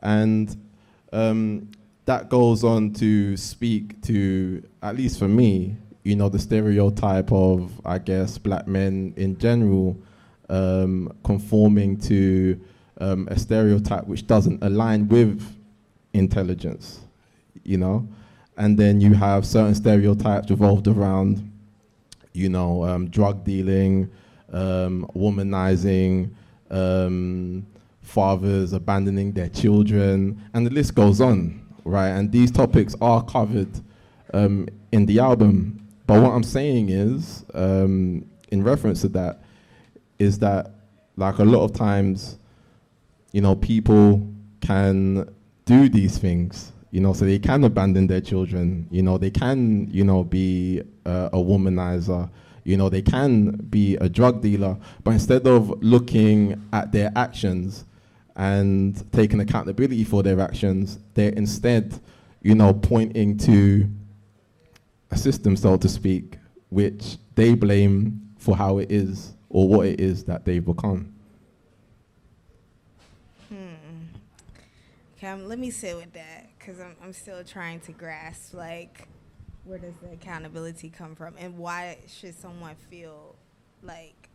And um, that goes on to speak to, at least for me, you know, the stereotype of, I guess, black men in general um, conforming to um, a stereotype which doesn't align with intelligence, you know? And then you have certain stereotypes revolved around you know, um, drug dealing, um, womanizing, um, fathers abandoning their children, and the list goes on, right? And these topics are covered um, in the album. But what I'm saying is, um, in reference to that, is that like a lot of times, you know, people can do these things, you know, so they can abandon their children, you know, they can, you know, be uh, a womanizer, you know, they can be a drug dealer, but instead of looking at their actions and taking accountability for their actions, they're instead, you know, pointing to a system, so to speak, which they blame for how it is or what it is that they've become.
Hmm. Okay, um, let me sit with that because I'm, I'm still trying to grasp like where does the accountability come from and why should someone feel like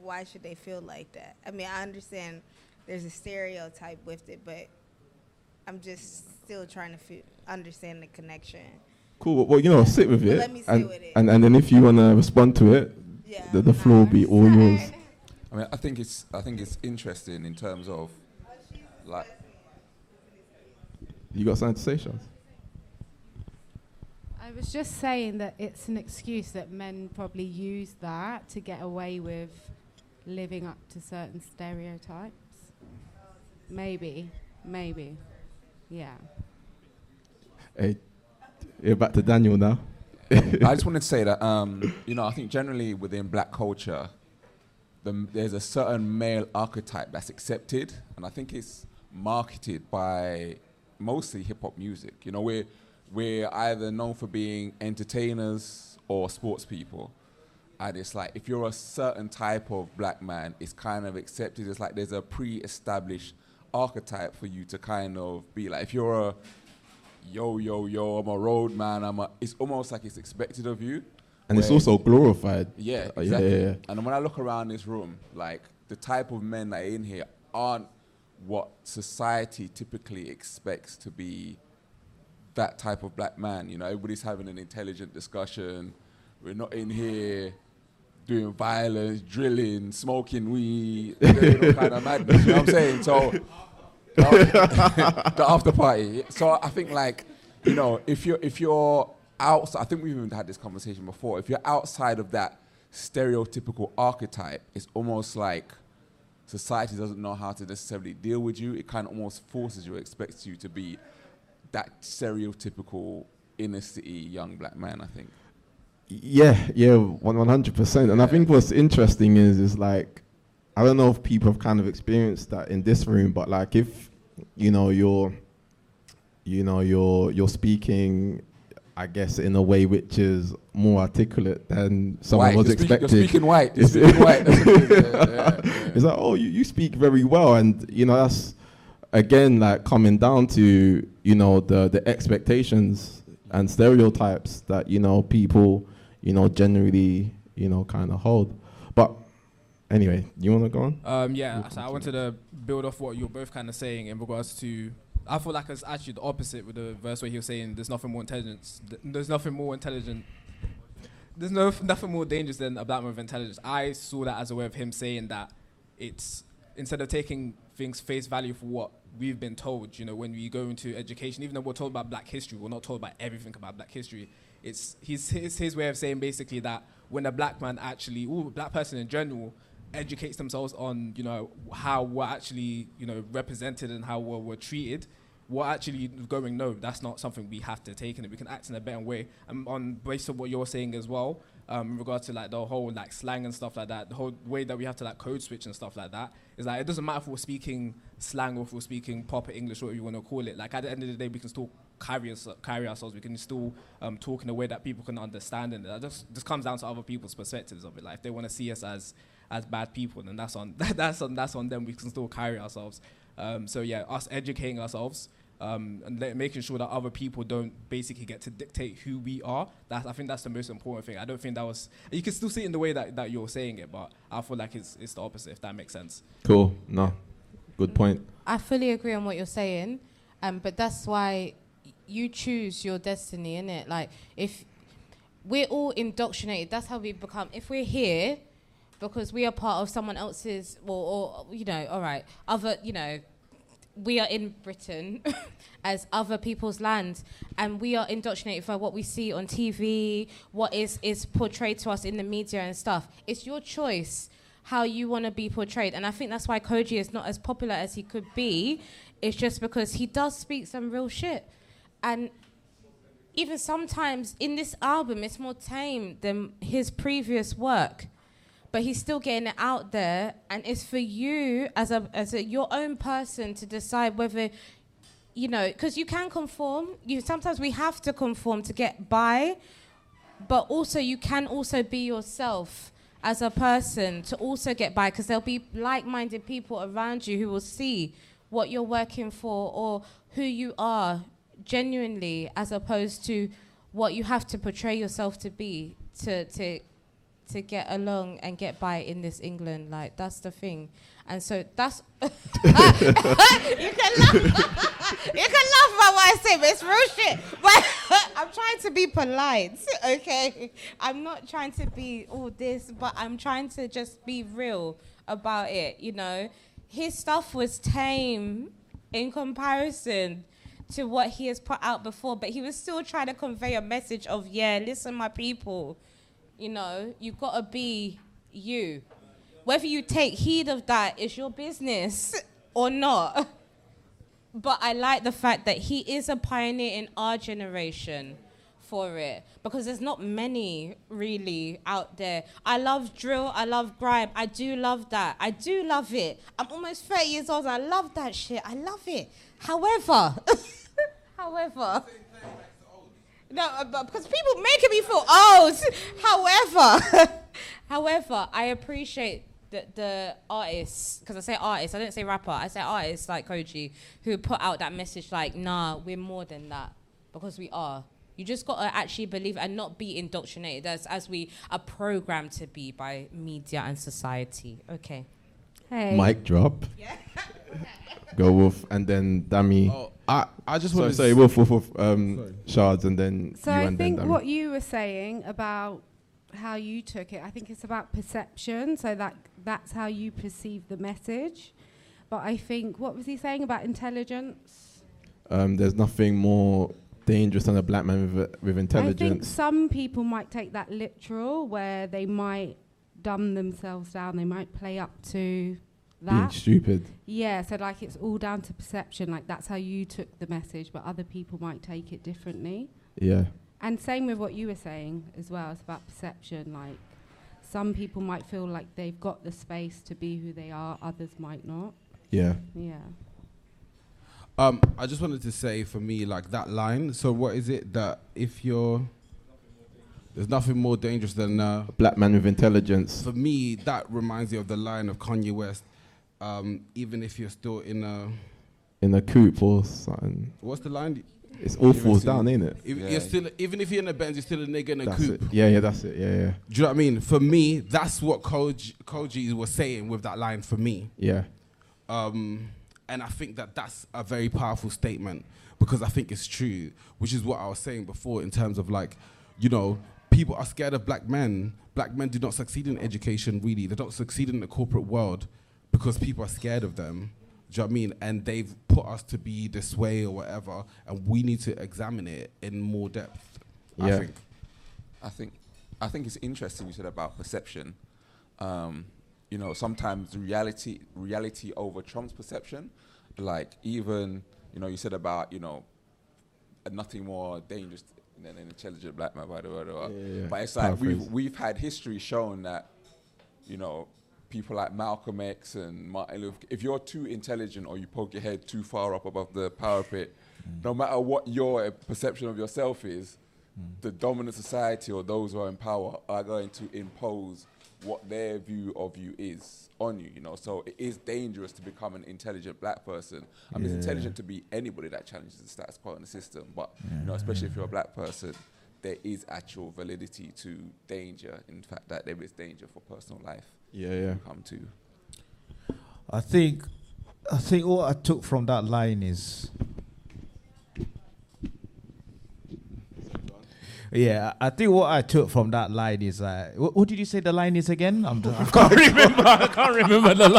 why should they feel like that? I mean, I understand there's a stereotype with it, but I'm just still trying to fe- understand the connection.
Cool. Well, you know, sit with
Well,
it,
let me sit
and,
with it.
and and then if you wanna respond to it,
Yeah,
the, the floor will be all yours.
I mean, I think it's I think it's interesting in terms of oh, like
You got something to say, Shaz?
I was just saying that it's an excuse that men probably use that to get away with living up to certain stereotypes. Maybe, maybe, yeah.
Hey, you're back to Daniel now.
I just wanted to say that um, you know I think generally within black culture, the, there's a certain male archetype that's accepted, and I think it's marketed by mostly hip hop music. You know, we're we're either known for being entertainers or sports people, and it's like if you're a certain type of black man, it's kind of accepted. It's like there's a pre-established archetype for you to kind of be like. If you're a yo yo yo, I'm a road man. I'm a. It's almost like it's expected of you.
And it's also glorified.
Yeah,
Uh,
exactly.
yeah, yeah.
And when I look around this room, like the type of men that are in here aren't what society typically expects to be that type of black man. You know, everybody's having an intelligent discussion. We're not in here doing violence, drilling, smoking weed, kind of madness. You know what I'm saying? So the after party. So I think like, you know, if you're if you're outside, I think we've even had this conversation before. If you're outside of that stereotypical archetype, it's almost like society doesn't know how to necessarily deal with you. It kind of almost forces you, expects you to be that stereotypical inner city young black man. I think.
Yeah, yeah, one hundred percent. And I think what's interesting is is like I don't know if people have kind of experienced that in this room, but like if you know you're you know you're you're speaking I guess in a way which is more articulate than someone
White.
was
You're speak- you're
expecting.
speaking white. You're
It's-
speaking white. That's it is. Yeah, yeah, yeah.
It's like, oh, you, you speak very well, and you know that's again like coming down to you know the the expectations and stereotypes that you know people you know generally you know kind of hold. But anyway, you want to go on?
Um, yeah, so I wanted to build off what you're both kind of saying in regards to. I feel like it's actually the opposite with the verse where he was saying there's nothing more intelligence. th- There's nothing more intelligent. There's no nothing more dangerous than a black man with intelligence. I saw that as a way of him saying that it's instead of taking things face value for what we've been told. You know, when we go into education, even though we're told about Black history, we're not told about everything about Black history. It's his his, his way of saying basically that when a black man actually, or a black person in general, educates themselves on you know how we're actually you know represented and how we're, we're treated we're actually going no that's not something we have to take it. We can act in a better way. And on based on what you're saying as well um, in regards to like the whole like slang and stuff like that the whole way that we have to like code switch and stuff like that is like it doesn't matter if we're speaking slang or if we're speaking proper english whatever you want to call it. Like at the end of the day we can still carry us carry ourselves. We can still um, talk in a way that people can understand and that just just comes down to other people's perspectives of it. Like if they want to see us as as bad people, then that's on that's on that's on them. We can still carry ourselves. Um, so yeah, us educating ourselves um, and le- making sure that other people don't basically get to dictate who we are. That I think that's the most important thing. I don't think that was you can still see it in the way that, that you're saying it, but I feel like it's it's the opposite. If that makes sense.
Cool. No, good point.
I fully agree on what you're saying, um, but that's why you choose your destiny, innit? Like if we're all indoctrinated, that's how we become. If we're here, because we are part of someone else's, or, or you know, all right, other, you know, we are in Britain as other people's land, and we are indoctrinated by what we see on TV, what is is portrayed to us in the media and stuff. It's your choice how you want to be portrayed, and I think that's why Kojey is not as popular as he could be. It's just because he does speak some real shit, and even sometimes in this album, it's more tame than his previous work. But he's still getting it out there, and it's for you as a as a your own person to decide whether, you know, because you can conform. You sometimes we have to conform to get by, but also you can also be yourself as a person to also get by, because there'll be like-minded people around you who will see what you're working for or who you are genuinely as opposed to what you have to portray yourself to be to to to get along and get by in this England like that's the thing. And so that's you can laugh. You can laugh about what I say but it's real shit. But I'm trying to be polite okay? I'm not trying to be all this but I'm trying to just be real about it you know? His stuff was tame in comparison to what he has put out before, but he was still trying to convey a message of, yeah, listen, my people, you know, you've gotta be you. Whether you take heed of that is your business or not. But I like the fact that he is a pioneer in our generation for it because there's not many really out there. I love drill, I love grime, I do love that. I do love it. I'm almost 30 years old, I love that shit. I love it. However, however, no, uh, because people making me feel old. However, however, I appreciate the, the artists because I say artists, I don't say rapper. I say artists like Kojey who put out that message like, nah, we're more than that because we are. You just gotta actually believe and not be indoctrinated as as we are programmed to be by media and society. Okay. Hey.
Mic drop. Yeah. Go Wolf, and then Dami.
Oh, I, I just want to
say Wolf, Wolf, Wolf, um, Shaz, and then
So
you
I
and
think
then
what you were saying about how you took it, I think it's about perception. So that that's how you perceive the message. But I think what was he saying about intelligence?
um, there's nothing more dangerous than a black man with, with intelligence.
I think
intelligence.
some people might take that literal, where they might dumb themselves down. They might play up to
Being stupid.
Yeah, so like it's all down to perception. Like that's how you took the message, but other people might take it differently.
Yeah.
And same with what you were saying as well. It's about perception. Like some people might feel like they've got the space to be who they are, others might not.
Yeah.
Yeah.
Um, I just wanted to say for me, like that line. So what is it that if you're there's nothing more dangerous than uh,
Black man with intelligence.
for me, that reminds me of the line of Kanye West. Um, even if you're still in a
In a coupe or something.
what's the line?
It's all
Even
falls down, ain't it?
If
Yeah.
you're still, even if you're in a Benz, you're still a nigga in a
That's
coupe.
it. Yeah, yeah, that's it. Yeah, yeah.
Do you know what I mean? For me, that's what Kojey, Kojey was saying with that line. For me,
Yeah.
um, and I think that that's a very powerful statement because I think it's true, which is what I was saying before in terms of like, you know, people are scared of black men. Black men do not succeed in education, really. They don't succeed in the corporate world because people are scared of them. Do you know what I mean? And they've put us to be this way or whatever, and we need to examine it in more depth. I
Yeah.
think.
I think I think it's interesting you said about perception. Um, you know, sometimes reality reality over trumps perception. Like even you know, you said about you know, nothing more dangerous than an intelligent black man. By the way,
Yeah, yeah, yeah.
but it's like we've we've had history shown that you know. People like Malcolm X and Martin Luther. If you're too intelligent or you poke your head too far up above the parapet, no matter what your perception of yourself is, the dominant society or those who are in power are going to impose what their view of you is on you, you know. So it is dangerous to become an intelligent black person. I mean, it's intelligent to be anybody that challenges the status quo in the system, but you know, especially if you're a black person, there is actual validity to danger. In fact, that there is danger for personal life.
Yeah, yeah.
Come to.
I think, I think what I took from that line is, Yeah, I think what I took from that line is uh, what, what did you say the line is again? I'm I can't remember. I can't remember the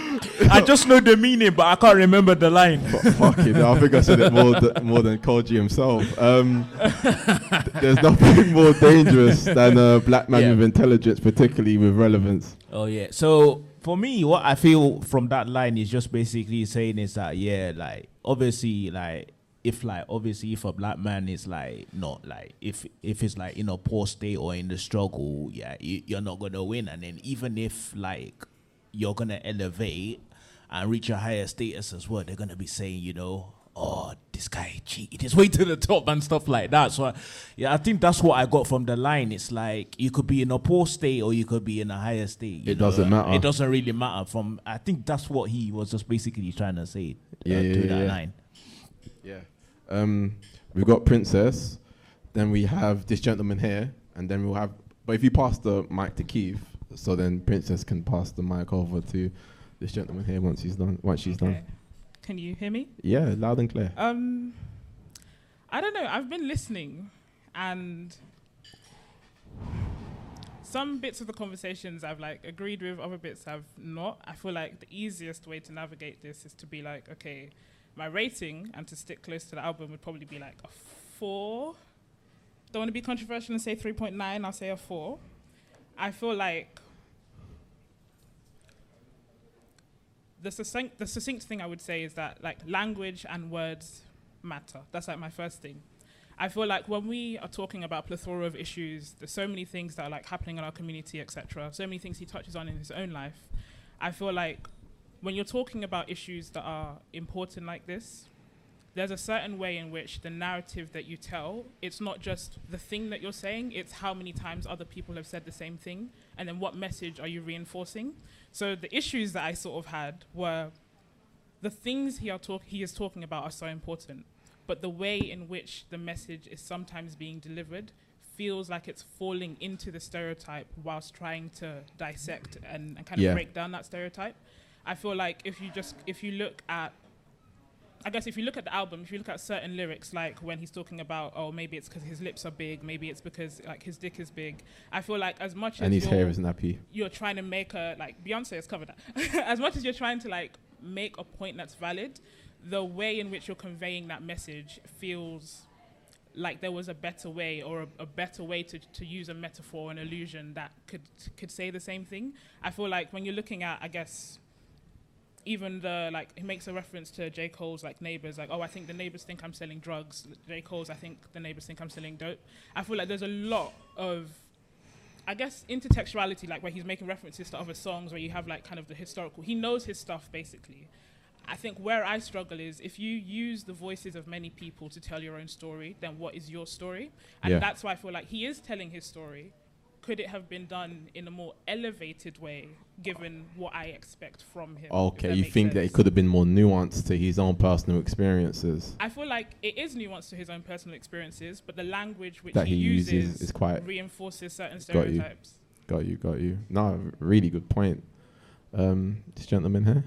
line. I just know the meaning, but I can't remember the line.
Fuck it, I think I said it more th- more than Kojey himself. Um, th- there's nothing more dangerous than a black man
Yeah.
with intelligence, particularly with relevance.
Oh yeah. So for me, what I feel from that line is just basically saying is that yeah, like obviously like if like obviously if a black man is like not like if if it's like in a poor state or in the struggle, yeah, you, you're not gonna win. And then even if like you're gonna elevate and reach a higher status as well, they're gonna be saying, you know, oh, this guy cheated his way to the top and stuff like that. So, I- yeah, I think that's what I got from the line. It's like you could be in a poor state or you could be in a higher state.
It doesn't matter.
It doesn't really matter. From I think that's what he was just basically trying to say. uh,
Yeah, yeah,
through
yeah,
that
yeah.
line.
Yeah. Um, we've got Princess, then we have this gentleman here, and then we'll have. But if you pass the mic to Keith, so then Princess can pass the mic over to this gentleman here once he's done. Once she's done.
Can you hear me?
Yeah, loud and clear.
Um, I don't know. I've been listening, and some bits of the conversations I've like agreed with, other bits I've not. I feel like the easiest way to navigate this is to be like, okay, my rating and to stick close to the album would probably be like a four. Don't want to be controversial and say three point nine. I'll say a four. I feel like the succinct, the succinct thing I would say is that like language and words matter. That's like my first thing. I feel like when we are talking about plethora of issues, there's so many things that are like happening in our community, etc. So many things he touches on in his own life. I feel like when you're talking about issues that are important like this, there's a certain way in which the narrative that you tell, it's not just the thing that you're saying, it's how many times other people have said the same thing, and then what message are you reinforcing. So the issues that I sort of had were the things he, are talk- he is talking about are so important, but the way in which the message is sometimes being delivered feels like it's falling into the stereotype whilst trying to dissect and, and kind of
Yeah.
break down that stereotype. I feel like if you just if you look at I guess if you look at the album, if you look at certain lyrics, like when he's talking about, oh, maybe it's because his lips are big, maybe it's because like his dick is big. I feel like as much
And
as
his hair
you're-
is nappy.
You're trying to make a like Beyonce has covered that. as much as you're trying to like make a point that's valid, the way in which you're conveying that message feels like there was a better way or a, a better way to, to use a metaphor an illusion that could could say the same thing. I feel like when you're looking at, I guess, even the like he makes a reference to J. Cole's like neighbors, like, oh I think the neighbors think I'm selling drugs. J. Cole's I think the neighbors think I'm selling dope. I feel like there's a lot of I guess intertextuality, like where he's making references to other songs where you have like kind of the historical he knows his stuff basically. I think where I struggle is if you use the voices of many people to tell your own story, then what is your story? And
Yeah.
that's why I feel like he is telling his story. Could it have been done in a more elevated way, given what I expect from him?
Okay, you
makes
think that it could have been more nuanced to his own personal experiences?
I feel like it is nuanced to his own personal experiences, but the language which
That
he,
he
uses,
uses is quite-
reinforces certain stereotypes.
Got you. Got you, got you. No, really good point. Um, this gentleman here.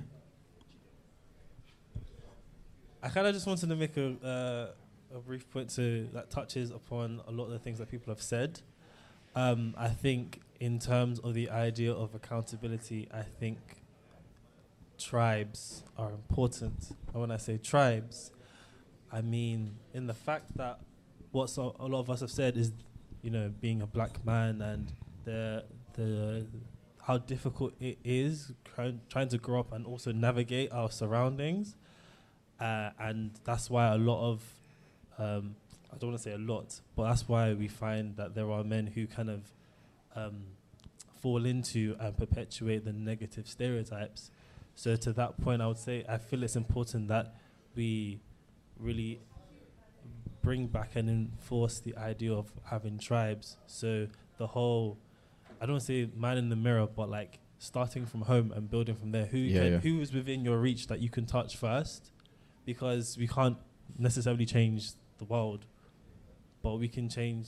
I kind of just wanted to make a uh, a brief point to that touches upon a lot of the things that people have said. Um, I think in terms of the idea of accountability, I think tribes are important. And when I say tribes, I mean in the fact that what so a lot of us have said is, you know, being a black man and the the how difficult it is trying, to grow up and also navigate our surroundings uh, and that's why a lot of um, I don't want to say a lot, but that's why we find that there are men who kind of um, fall into and perpetuate the negative stereotypes. So to that point, I would say I feel it's important that we really bring back and enforce the idea of having tribes. So the whole I don't want to say man in the mirror, but like starting from home and building from there. Who
Yeah,
can,
yeah.
who is within your reach that you can touch first? Because we can't necessarily change the world, but we can change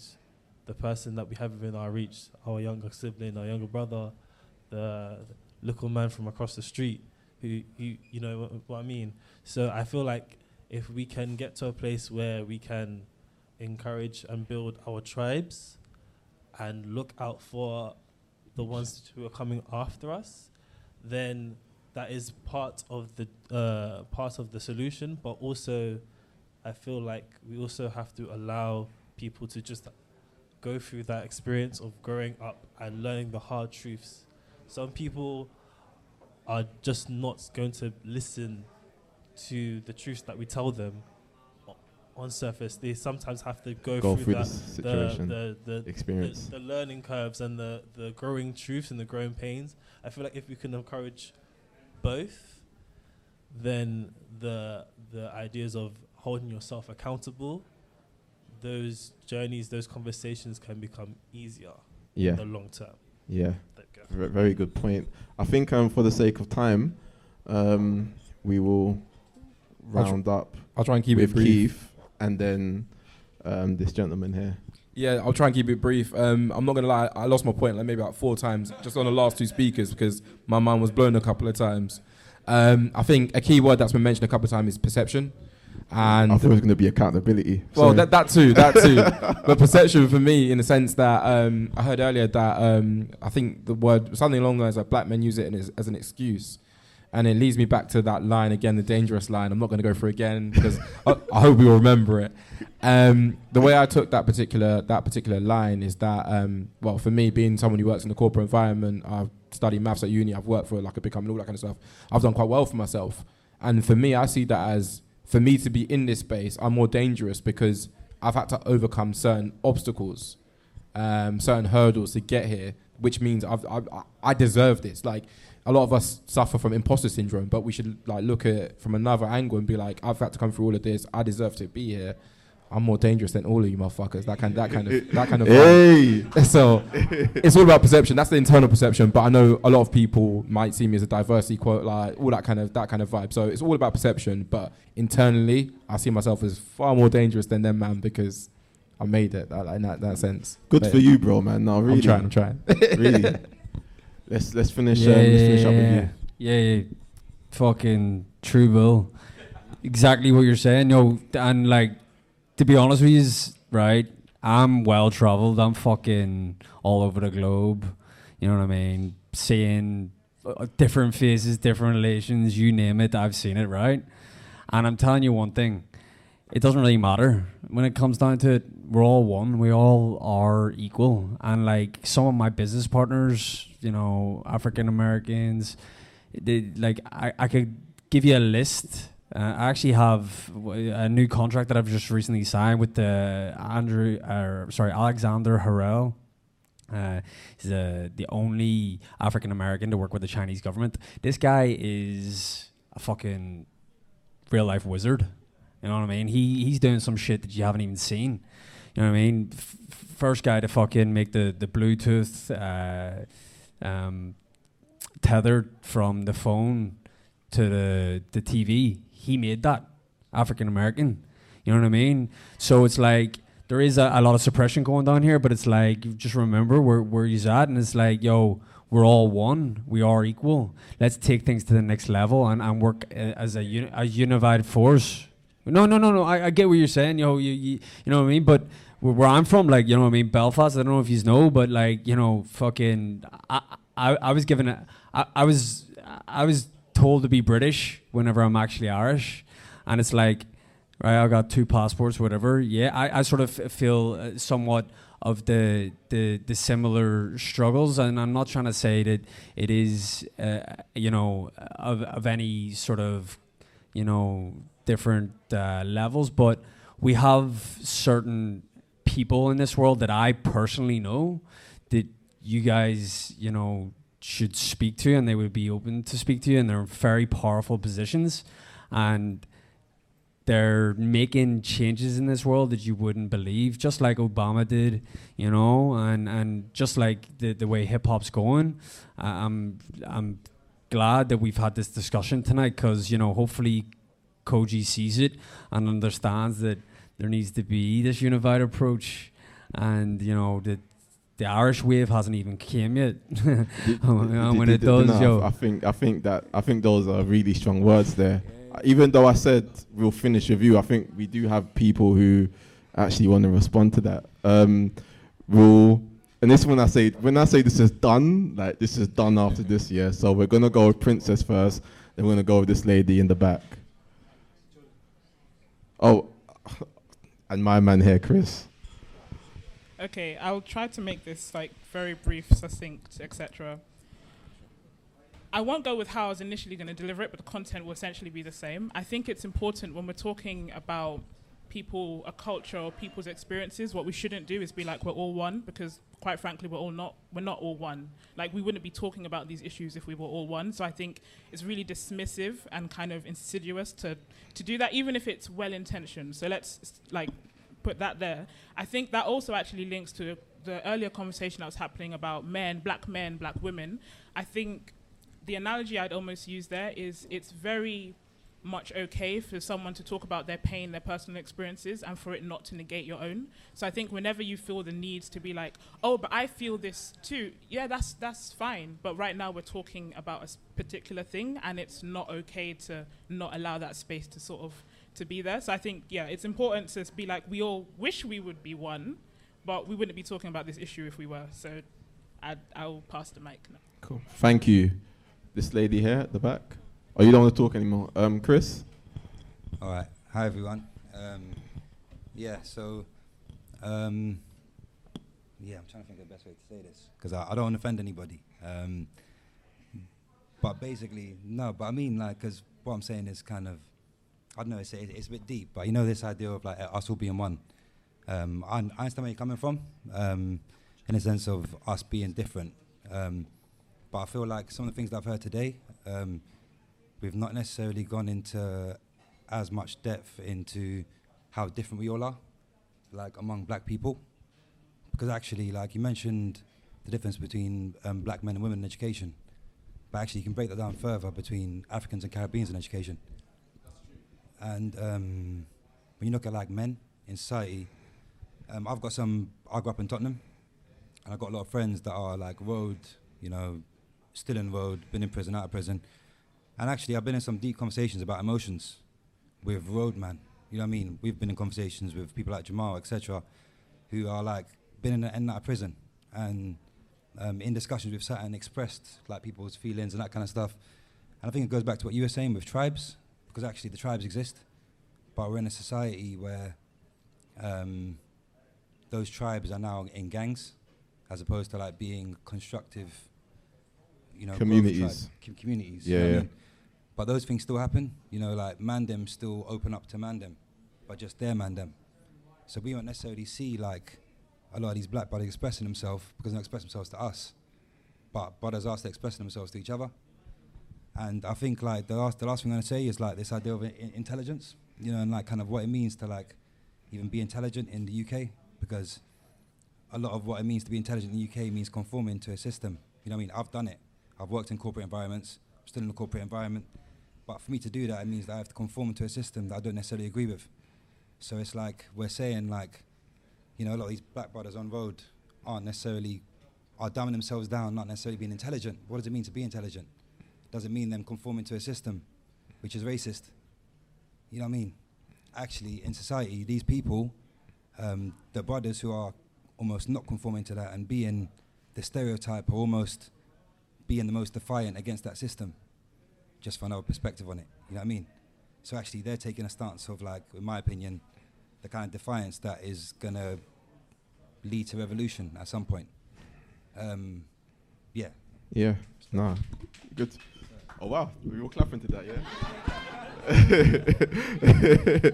the person that we have within our reach, our younger sibling, our younger brother, the little man from across the street, who, who you know what, what I mean. So I feel like if we can get to a place where we can encourage and build our tribes and look out for the ones who are coming after us, then that is part of the uh, part of the solution. But also, I feel like we also have to allow people to just go through that experience of growing up and learning the hard truths. Some people are just not going to listen to the truths that we tell them on surface. They sometimes have to go,
Go
through,
through the
that, the, the, the
experience.
the, the learning curves and the, the growing truths and the growing pains. I feel like if we can encourage both, then the the ideas of holding yourself accountable, those journeys, those conversations can become easier
Yeah.
in the long term.
Yeah.
There you go.
Ve- Very good point. I think um, for the sake of time, um, we will
I'll tr-
round up.
I'll try and keep it
with
brief.
Keith and then um, this gentleman here.
Yeah, I'll try and keep it brief. Um, I'm not gonna lie, I lost my point like maybe about four times just on the last two speakers because my mind was blown a couple of times. Um, I think a key word that's been mentioned a couple of times is perception, and
I thought it was going to be accountability.
well, that that too, that too. but perception for me, in the sense that um, I heard earlier that um, I think the word something along the lines of black men use it as, as an excuse, and it leads me back to that line again, the dangerous line. I'm not going to go through again because I, I hope we will remember it. Um, the way I took that particular that particular line is that um, well, for me, being someone who works in the corporate environment, I've studied maths at uni, I've worked for like a big company, all that kind of stuff. I've done quite well for myself, and for me, I see that as for me to be in this space, I'm more dangerous because I've had to overcome certain obstacles, um, certain hurdles to get here, which means I've, I've, I- deserve this. Like a lot of us suffer from imposter syndrome, but we should like look at it from another angle and be like, I've had to come through all of this. I deserve to be here. I'm more dangerous than all of you motherfuckers. That kind, that kind of, that kind of.
Hey.
vibe. So it's all about perception. That's the internal perception. But I know a lot of people might see me as a diversity quote, like all that kind of that kind of vibe. So it's all about perception. But internally, I see myself as far more dangerous than them, man, because I made it that, in that, that sense.
Good
But
for you, bro, man. No, really.
I'm trying. I'm trying.
really. Let's let's finish.
Yeah,
um, let's
yeah,
finish up with
yeah.
you.
Yeah, yeah. Fucking true, Bill. Exactly what you're saying. No, and like, to be honest with you, right? I'm well traveled. I'm fucking all over the globe. You know what I mean? Seeing uh, different faces, different relations, you name it. I've seen it, right? And I'm telling you one thing. It doesn't really matter when it comes down to it. We're all one. We all are equal. And like some of my business partners, you know, African Americans, they, like I, I could give you a list. Uh, I actually have a new contract that I've just recently signed with the Andrew, uh, sorry, Alexander Harrell. Uh, he's uh, the only African American to work with the Chinese government. This guy is a fucking real life wizard. You know what I mean? He he's doing some shit that you haven't even seen. You know what I mean? F- first guy to fucking make the the Bluetooth uh, um, tethered from the phone to the the TV. He made that African American. You know what I mean? So it's like there is a, a lot of suppression going down here, but it's like just remember where where he's at, and it's like yo. We're all one. We are equal. Let's take things to the next level and, and work uh, as a, uni- a unified force. No, no, no, no. I, I get what you're saying. Yo, you, you, you know what I mean. But where, I'm from, like, you know what I mean, Belfast. I don't know if you know, but like, you know, fucking. I, I, I was given a. I, I was, I was told to be British whenever I'm actually Irish, and it's like, right, I got two passports, whatever. Yeah, I, I sort of feel uh, somewhat of the, the the similar struggles, and I'm not trying to say that it is, uh, you know, of of any sort of, you know, different uh, levels, but we have certain people in this world that I personally know that you guys, you know, should speak to, you and they would be open to speak to you, and they're very powerful positions, and they're making changes in this world that you wouldn't believe, just like Obama did, you know, and and just like the the way hip hop's going. Uh, I'm I'm glad that we've had this discussion tonight because you know hopefully Kojey sees it and understands that there needs to be this unified approach, and you know that. The Irish wave hasn't even came yet, and when it does,
no,
yo,
I think I think that I think those are really strong words there. even though I said we'll finish with you, I think we do have people who actually want to respond to that. Um, we'll, and this when I say when I say this is done, like this is done after this year. So we're gonna go with Princess first, then we're gonna go with this lady in the back. Oh, and my man here, Chris.
Okay, I'll try to make this like very brief, succinct, etc. I won't go with how I was initially going to deliver it, but the content will essentially be the same. I think it's important when we're talking about people, a culture, or people's experiences. What we shouldn't do is be like we're all one, because quite frankly, we're all not. We're not all one. Like we wouldn't be talking about these issues if we were all one. So I think it's really dismissive and kind of insidious to to do that, even if it's well intentioned. So let's like put that there. I think that also actually links to the earlier conversation that was happening about men, black men, black women. I think the analogy I'd almost use there is it's very much okay for someone to talk about their pain, their personal experiences, and for it not to negate your own. So I think whenever you feel the need to be like, oh, but I feel this too, yeah, that's that's fine. But right now we're talking about a particular thing, and it's not okay to not allow that space to sort of to be there. So I think yeah, it's important to be like we all wish we would be one, but we wouldn't be talking about this issue if we were. So I'd, I'll pass the mic now.
Cool. Thank you. This lady here at the back. Oh, you don't want to talk anymore. Um, Chris.
All right. Hi, everyone. Um, yeah, so, um, yeah, I'm trying to think of the best way to say this because I, I don't want to offend anybody. Um, but basically, no, but I mean, like, because what I'm saying is kind of, I don't know, it's, it's a bit deep, but you know, this idea of like us all being one. Um, I, I understand where you're coming from um, in the sense of us being different. Um, but I feel like some of the things that I've heard today, um, we've not necessarily gone into as much depth into how different we all are, like among black people. Because actually, like you mentioned, the difference between um, black men and women in education, but actually you can break that down further between Africans and Caribbeans in education. And um, when you look at like men in society, um, I've got some. I grew up in Tottenham, and I've got a lot of friends that are like road, you know, still in road, been in prison, out of prison. And actually, I've been in some deep conversations about emotions with roadman. You know what I mean? We've been in conversations with people like Jamal, etc., who are like been in and out of prison, and um, in discussions with certain expressed like people's feelings and that kind of stuff. And I think it goes back to what you were saying with tribes, because actually the tribes exist, but we're in a society where um, those tribes are now in gangs, as opposed to like being constructive, you know,
Communities.
com- communities.
Yeah,
you know what I mean? But those things still happen, you know, like Mandem still open up to Mandem, but just their Mandem. So we won't necessarily see like a lot of these black brothers expressing themselves because they don't express themselves to us, but brothers are still expressing themselves to each other. And I think like the last, the last thing I'm gonna say is like this idea of i- intelligence, you know, and like kind of what it means to like even be intelligent in the UK, because a lot of what it means to be intelligent in the UK means conforming to a system. You know what I mean? I've done it. I've worked in corporate environments. I'm still in a corporate environment. But for me to do that, it means that I have to conform to a system that I don't necessarily agree with. So it's like we're saying like, you know, a lot of these black brothers on road aren't necessarily are dumbing themselves down, not necessarily being intelligent. What does it mean to be intelligent? Does it mean them conforming to a system which is racist? You know what I mean? Actually, in society, these people, um, the brothers who are almost not conforming to that and being the stereotype or almost being the most defiant against that system, just for another perspective on it. You know what I mean? So actually, they're taking a stance of like, in my opinion, the kind of defiance that is gonna lead to revolution at some point. Um, yeah.
Yeah. Nah. Good. Oh wow, we were clapping to that, yeah.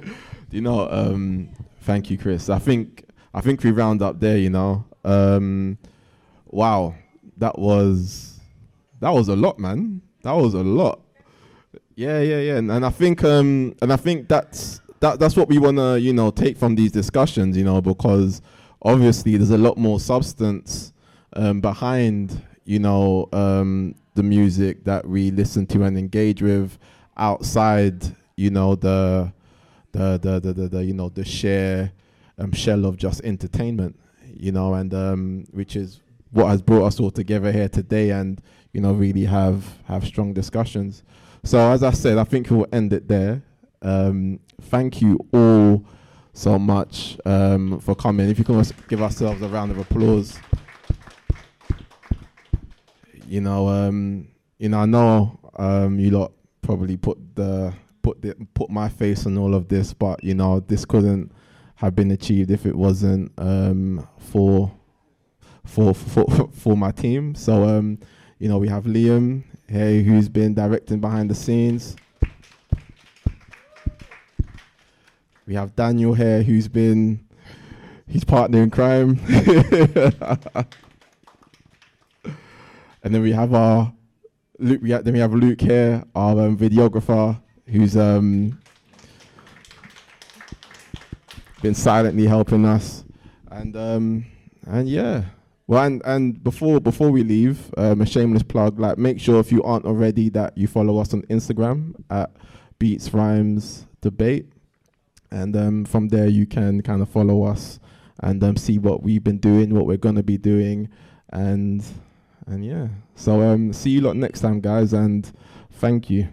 you know, um, thank you, Chris. I think I think we round up there. You know, um, wow, that was that was a lot, man. That was a lot. Yeah, yeah, yeah. And, and I think um, and I think that's that that's what we wanna you know take from these discussions. You know, because obviously there's a lot more substance um, behind you know um, the music that we listen to and engage with outside you know the the the the, the, the you know the share um, shell of just entertainment you know and um, which is what has brought us all together here today and you know really have have strong discussions So as I said, I think we'll end it there. Um, thank you all so much um, for coming. If you can give ourselves a round of applause. You know, um, you know, I know um, you lot probably put the put the put my face on all of this, but you know, this couldn't have been achieved if it wasn't um, for for for for my team. So um, you know, we have Liam here who's been directing behind the scenes. We have Daniel here who's been his partner in crime. and then we have our Luke we ha- then we have Luke here, our um, videographer who's um been silently helping us. And um and yeah. Well and, and before before we leave, um, a shameless plug, like make sure if you aren't already that you follow us on Instagram at Beats Rhymes Debate. And um, from there you can kind of follow us and um, see what we've been doing, what we're gonna be doing, and and yeah. So um, see you lot next time, guys, and thank you.